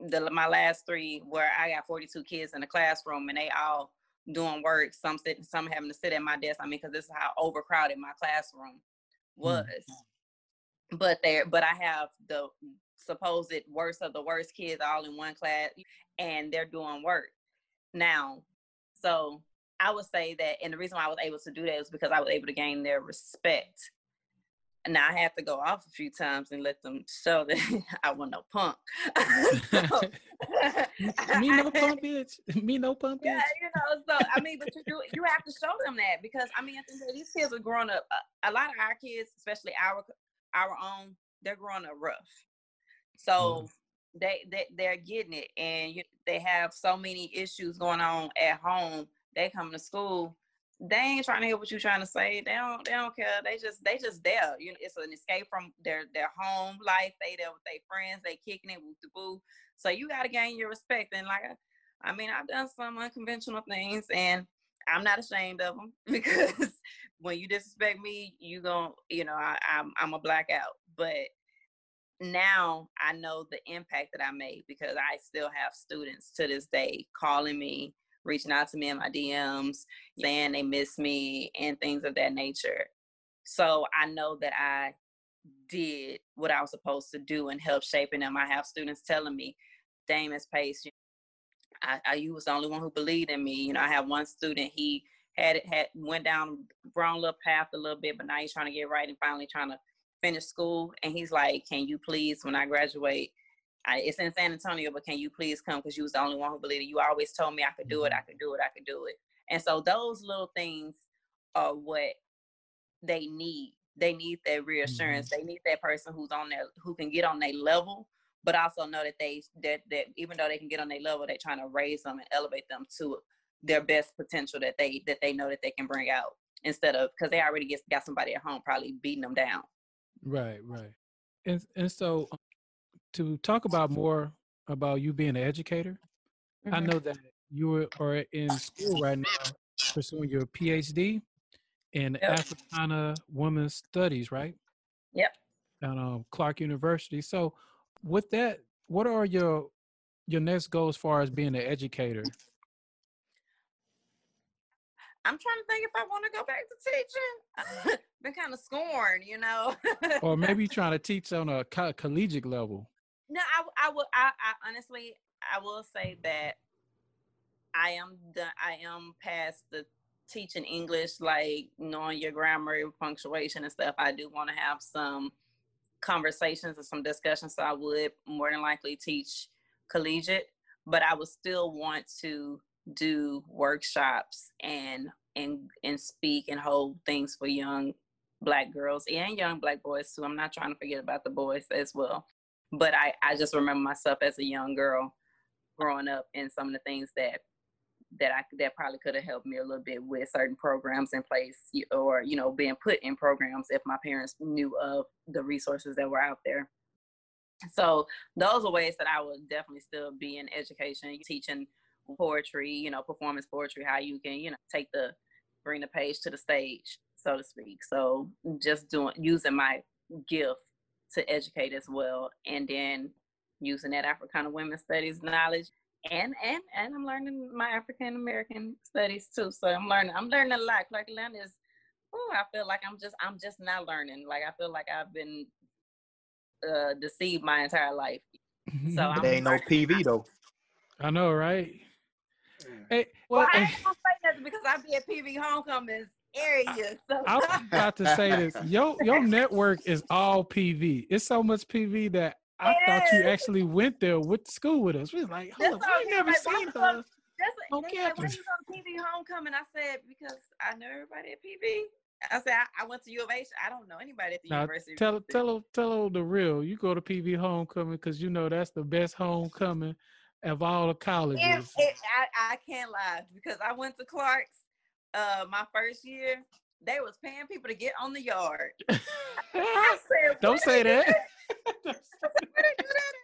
the my last three where I got 42 kids in the classroom and they all doing work, some sitting, some having to sit at my desk. I mean, because this is how overcrowded my classroom mm. was. Mm. But there, but I have the supposed worst of the worst kids all in one class, and they're doing work now. So I would say that, and the reason why I was able to do that is because I was able to gain their respect. And now I have to go off a few times and let them show that I want no punk. Me no punk bitch. Me no punk bitch. Yeah, you know. So I mean, but you do you have to show them that because I mean, these kids are growing up. A, a lot of our kids, especially our our own, they're growing up rough. So. Mm they, they they're getting it and you, they have so many issues going on at home they come to school, they ain't trying to hear what you're trying to say. They don't they don't care. They just they just there. You know, it's an escape from their their home life. They there with their friends. They kicking it with the boo. So you gotta gain your respect. And like I mean, I've done some unconventional things and I'm not ashamed of them because when you disrespect me, you gon' you know, I, I'm I'm a blackout. But now I know the impact that I made because I still have students to this day calling me reaching out to me in my DMs, saying they miss me and things of that nature. So I know that I did what I was supposed to do and help shaping them. I have students telling me, Damus Pace, I, I, you was the only one who believed in me. You know, I have one student, he had it had went down wrong little path a little bit, but now he's trying to get right and finally trying to finish school. And he's like, Can you please, when I graduate, I, it's in San Antonio, but can you please come? Because you was the only one who believed it. You always told me I could do it, mm-hmm. I could do it, I could do it. And so those little things are what they need. They need that reassurance. Mm-hmm. They need that person who's on there who can get on their level, but also know that they that that even though they can get on their level, they're trying to raise them and elevate them to their best potential that they that they know that they can bring out instead of because they already get, got somebody at home probably beating them down. Right, right. And and so to talk about more about you being an educator. Mm-hmm. I know that you are in school right now pursuing your PhD in yep. Africana Women's Studies, right? Yep. At um, Clark University. So, with that, what are your your next goals as far as being an educator? I'm trying to think if I want to go back to teaching. Been kind of scorned, you know. or maybe trying to teach on a co- collegiate level. No, I I will I, I honestly I will say that I am the I am past the teaching English, like knowing your grammar, punctuation and stuff. I do want to have some conversations and some discussions. So I would more than likely teach collegiate. but I would still want to do workshops and and and speak and hold things for young black girls and young black boys too. I'm not trying to forget about the boys as well. But I, I just remember myself as a young girl growing up and some of the things that that I that probably could have helped me a little bit with certain programs in place or you know being put in programs if my parents knew of the resources that were out there. So those are ways that I would definitely still be in education, teaching poetry, you know, performance poetry, how you can, you know, take the bring the page to the stage, so to speak. So just doing using my gift to educate as well and then using that Africana women's studies knowledge and and and I'm learning my African American studies too. So I'm learning I'm learning a lot. Clark Atlanta is oh, I feel like I'm just I'm just not learning. Like I feel like I've been uh deceived my entire life. So I'm there ain't no PV though. I know, right? Hey, well, well I hey, ain't gonna say nothing because I be at PV homecomings area. So I was about to say this. Your your network is all PV. It's so much PV that I thought you actually went there with school with us. We was like, hold That's up, we never Like, seen her. That's on they like, when you on PV homecoming, I said because I know everybody at PV. I said I, I went to U of H. I don't know anybody at the Now University. tell tell tell the real. You go to PV homecoming because you know that's the best homecoming of all the colleges. And it, I, I can't lie because I went to Clark's uh my first year. They was paying people to get on the yard. I said, Don't say that. Where they do that at?"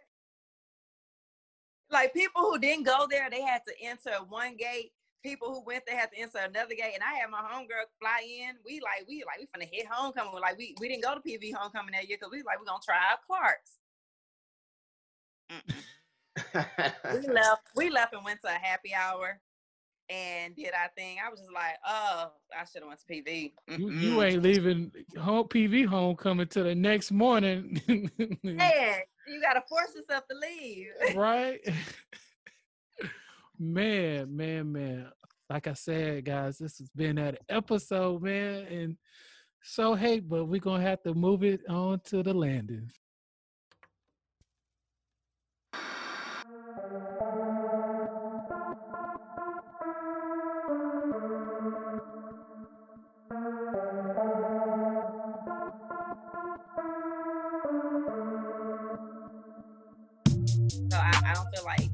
Like people who didn't go there, they had to enter one gate. People who went there had to enter another gate. And I had my homegirl fly in. We like we like we finna hit homecoming. We're like we we didn't go to PV homecoming that year because we like we're gonna try out Clark's. We left. We left and went to a happy hour and did our thing. I was just like, oh, I should have went to PV. You, you ain't leaving home PV homecoming till the next morning. Man, you gotta force yourself to leave. right? man, man, man. Like I said, guys, this has been that episode, man. And so hey, but we're gonna have to move it on to the landing. Feel like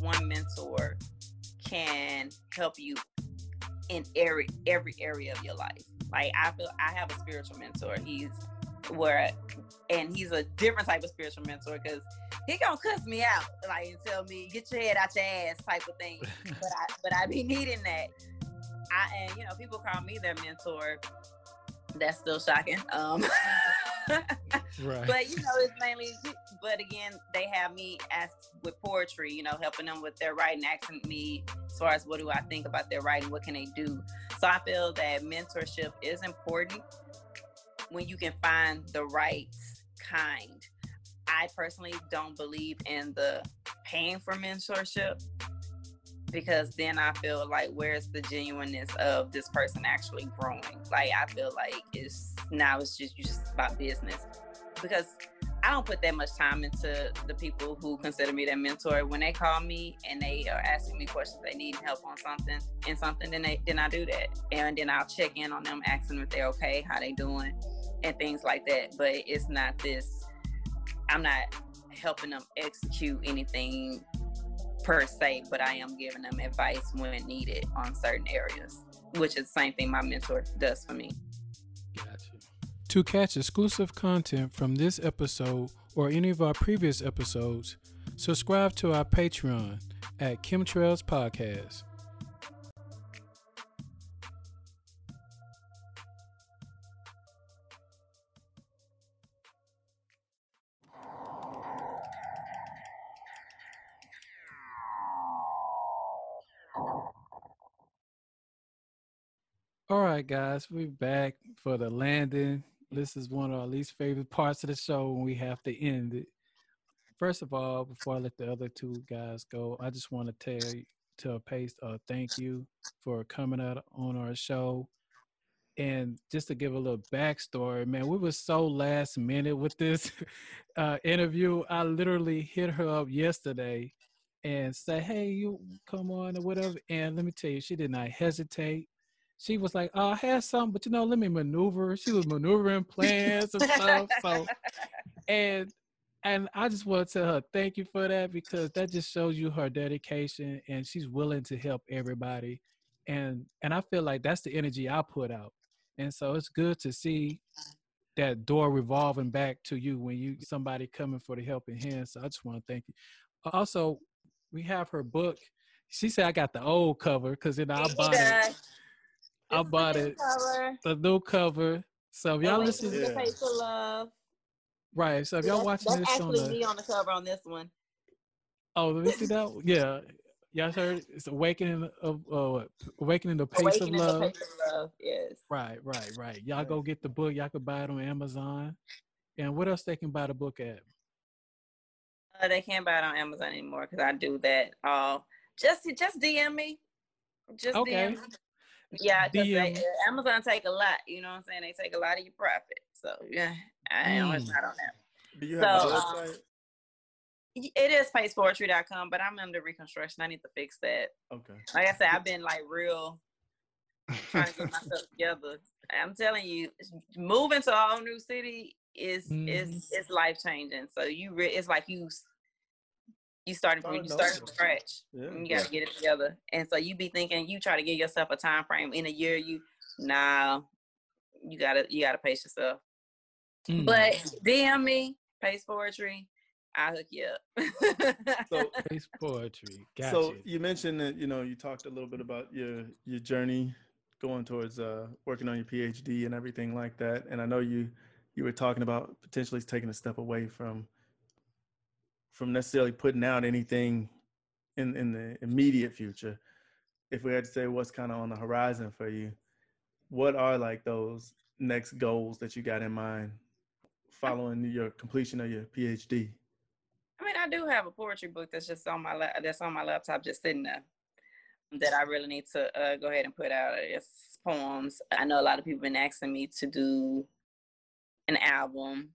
one mentor can help you in every every area of your life. Like I feel I have a spiritual mentor. He's where and he's a different type of spiritual mentor because he gonna cuss me out like and tell me get your head out your ass type of thing. but I but I be needing that. I and you know people call me their mentor. That's still shocking. Um Right. but you know it's mainly but again they have me ask with poetry you know helping them with their writing asking me as far as what do i think about their writing what can they do? So i feel that mentorship is important when you can find the right kind. I personally don't believe in the paying for mentorship because then I feel like where's the genuineness of this person actually growing? Like I feel like it's now it's just just about business because I don't put that much time into the people who consider me their mentor. When they call me and they are asking me questions, they need help on something and something, then they then I do that, and then I'll check in on them, asking if they're okay, how they doing, and things like that. But it's not this. I'm not helping them execute anything per se, but I am giving them advice when needed on certain areas, which is the same thing my mentor does for me. Gotcha. To catch exclusive content from this episode or any of our previous episodes, subscribe to our Patreon at Kemtrails Podcast. All right, guys, we're back for the landing. This is one of our least favorite parts of the show when we have to end it. First of all, before I let the other two guys go, I just want to tell you, tell Pace, uh, thank you for coming out on our show. And just to give a little backstory, man, we were so last minute with this uh, interview. I literally hit her up yesterday and say, "Hey, you come on" or whatever. And let me tell you, she did not hesitate. She was like, "Oh, I had something, but you know, let me maneuver." She was maneuvering plans and stuff. So, and and I just want to tell her thank you for that because that just shows you her dedication and she's willing to help everybody. And and I feel like that's the energy I put out. And so it's good to see that door revolving back to you when you somebody coming for the helping hand. So I just want to thank you. Also, we have her book. She said I got the old cover because know I bought it. I bought it. Cover. The new cover. So if y'all listen, to yeah. for love. Right. So if y'all watching that's this actually on the, me on the cover on this one. Oh, let me see that. Yeah. Y'all heard it's awakening of uh, awakening the pace awakening of love. The pace of love. Yes. Right, right, right. Y'all go get the book. Y'all can buy it on Amazon. And what else they can buy the book at? Uh, they can't buy it on Amazon anymore because I do that. Uh, just just DM me. Just okay. DM me. Yeah, because uh, Amazon take a lot. You know what I'm saying? They take a lot of your profit. So yeah, I mm. not on that. Do you have so, a website? Um, it is pacepoetry.com, but I'm under reconstruction. I need to fix that. Okay. Like I said, I've been like real trying to get myself together. I'm telling you, moving to a whole new city is mm-hmm. is is life changing. So you, re- it's like you you starting from you start from scratch. Yeah. you got to get it together. And so you be thinking you try to give yourself a time frame in a year. You nah, you gotta you gotta pace yourself. Mm. But DM me, pace poetry. I'll hook you up. so pace poetry. Gotcha. So you mentioned that you know you talked a little bit about your your journey going towards uh, working on your PhD and everything like that. And I know you you were talking about potentially taking a step away from from necessarily putting out anything in in the immediate future. If we had to say what's kind of on the horizon for you, what are like those next goals that you got in mind following your completion of your PhD? I mean, I do have a poetry book that's just on my la- that's on my laptop, just sitting there that I really need to uh, go ahead and put out. It's poems. I know a lot of people been asking me to do an album.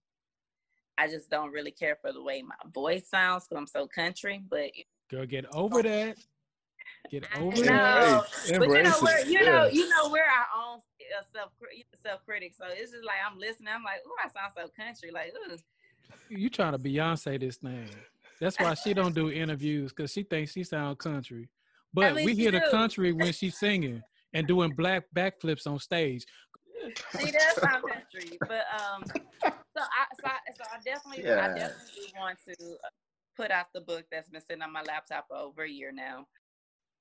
I just don't really care for the way my voice sounds because I'm so country. But girl, get over that. Get over no, that. But you know, we're, you know, you know, we're our own self self critic. So it's just like I'm listening. I'm like, oh, I sound so country. Like, ooh. You trying to Beyonce this thing? That's why she don't do interviews because she thinks she sound country. But I mean, we hear do. the country when she's singing and doing black backflips on stage. She does sound country, but um, so I so I, so I definitely yeah. I definitely want to put out the book that's been sitting on my laptop for over a year now,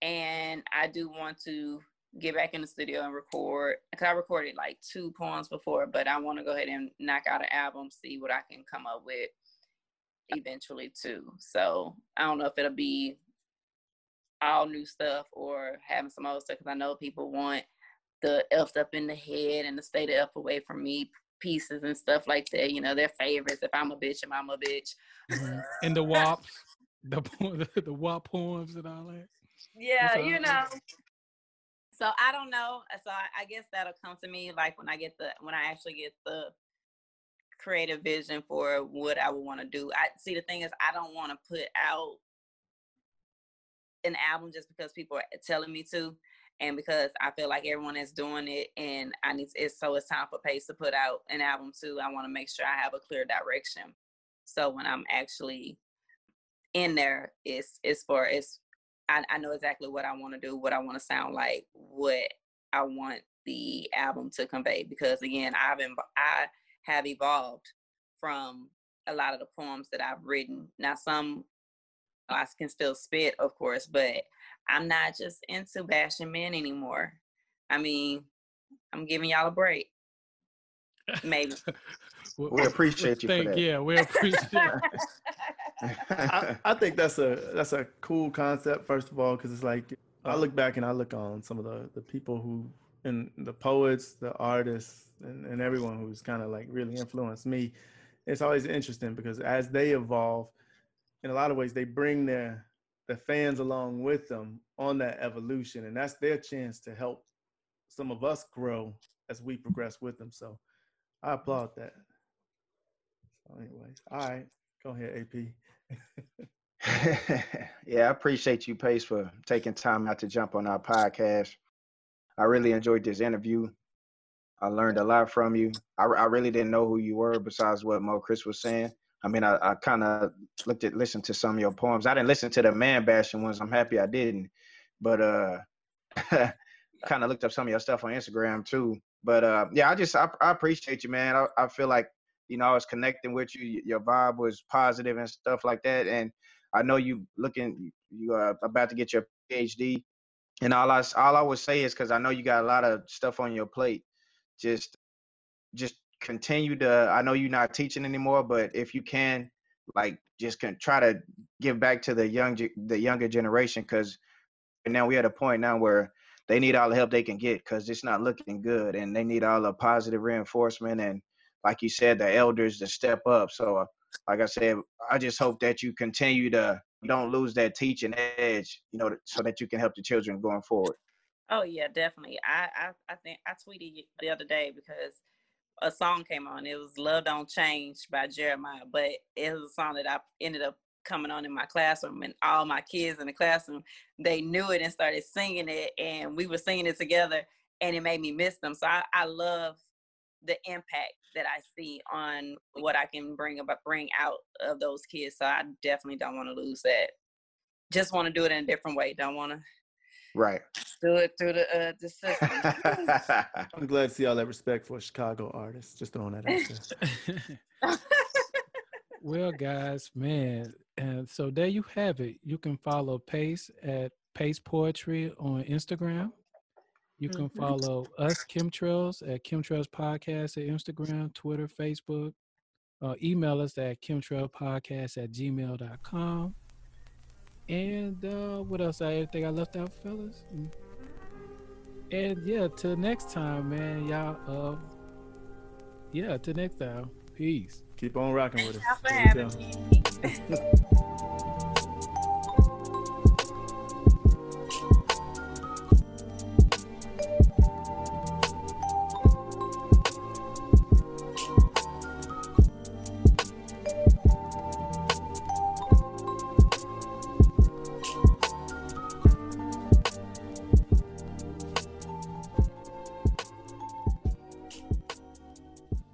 and I do want to get back in the studio and record because I recorded like two poems before, but I want to go ahead and knock out an album, see what I can come up with eventually too. So I don't know if it'll be all new stuff or having some old stuff because I know people want the elf up in the head and the state of elf away from me pieces and stuff like that. You know, their favorites. If I'm a bitch, if I'm a bitch. Mm-hmm. And the WAP, the the, the WAP poems and all that. Yeah, you know. So I don't know. So I, I guess that'll come to me like when I get the when I actually get the creative vision for what I would want to do. I see the thing is I don't want to put out an album just because people are telling me to and because I feel like everyone is doing it and I need it's so it's time for Pace to put out an album too. I want to make sure I have a clear direction. So when I'm actually in there, it's it's for it's I, I know exactly what I want to do, what I want to sound like, what I want the album to convey. Because again, I've been I have evolved from a lot of the poems that I've written. Now some I can still spit, of course, but I'm not just into bashing men anymore. I mean, I'm giving y'all a break. Maybe. we appreciate you. Think, yeah, we appreciate. I, I, think that's a that's a cool concept. First of all, because it's like I uh-huh. look back and I look on some of the the people who and the poets, the artists, and, and everyone who's kind of like really influenced me. It's always interesting because as they evolve, in a lot of ways, they bring their the fans along with them on that evolution, and that's their chance to help some of us grow as we progress with them. So I applaud that. So anyways, all right, go ahead, AP. yeah, I appreciate you, Pace, for taking time out to jump on our podcast. I really enjoyed this interview. I learned a lot from you. I, I really didn't know who you were besides what Mo'Chris was saying. I mean, I, I kind of looked at, listened to some of your poems. I didn't listen to the man bashing ones. I'm happy I didn't. But uh, kind of looked up some of your stuff on Instagram too. But uh, yeah, I just I, I appreciate you, man. I, I feel like you know I was connecting with you. Your vibe was positive and stuff like that. And I know you looking you are about to get your PhD. And all I all I would say is because I know you got a lot of stuff on your plate. Just just continue to. I know you're not teaching anymore, but if you can, like, just can try to give back to the young the younger generation because now we're at a point now where they need all the help they can get because it's not looking good and they need all the positive reinforcement and like you said the elders to step up so uh, like i said i just hope that you continue to don't lose that teaching edge you know so that you can help the children going forward oh yeah definitely i i, I think i tweeted the other day because a song came on it was love don't change by Jeremih but it was a song that i ended up coming on in my classroom and all my kids in the classroom they knew it and started singing it and we were singing it together and it made me miss them. So i, I love the impact that i see on what i can bring about bring out of those kids so i definitely don't want to lose that. Just want to do it in a different way don't want to right do it through the uh the system i'm glad to see all that respect for chicago artists just throwing that out there well guys man and so there you have it. You can follow Pace at Pace Poetry on Instagram. You can mm-hmm. follow us, Kemtrails, at Kemtrails Podcast at Instagram, Twitter, Facebook. Uh, email us at kemtrailpodcast at gmail.com. And uh, what else? I think I left out, fellas. And yeah, till next time, man. Y'all, uh, yeah, till next time. Peace. Keep on rocking with us.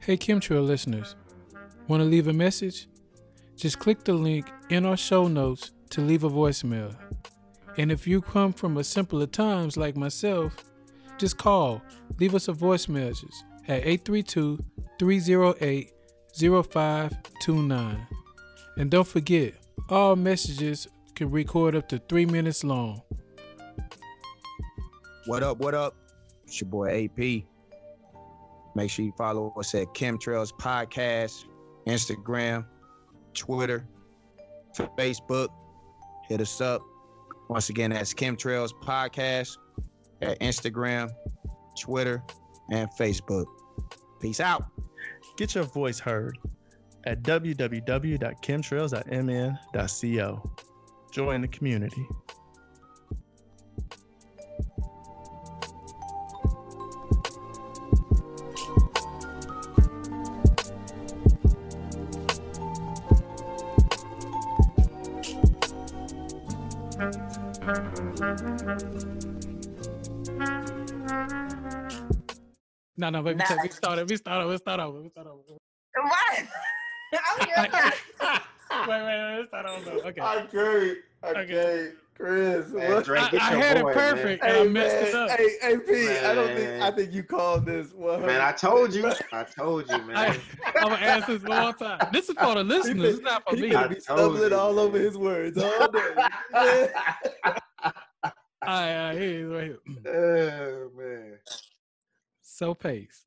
Hey Kemtrail listeners, want to leave a message? Just click the link in our show notes to leave a voicemail. And if you come from a simpler times like myself, just call, leave us a voice message at 832 308 0529. And don't forget, all messages can record up to three minutes long. What up, what up? It's your boy AP. Make sure you follow us at Kemtrails Podcast, Instagram, Twitter, Facebook. Hit us up. Once again, that's Kemtrails Podcast at Instagram, Twitter, and Facebook. Peace out. Get your voice heard at www.kemtrails.mn.co. Join the community. No, no, but we, we started, we started, we started over, we started over. What? wait, wait, wait, let's start over. Okay. I can't, I okay. can't. Chris, man, Drake, I, I had boy, it perfect. Man. Hey, I messed man, it up. Hey, hey, P, man. I don't think I think you called this one. Man, I told you. I told you, man. I, am gonna ask this one more time. This is for the listeners. Been, it's not for he me. He be stumbling you, all man. over his words all day. All right, all right, here, right here. Oh man. So pace.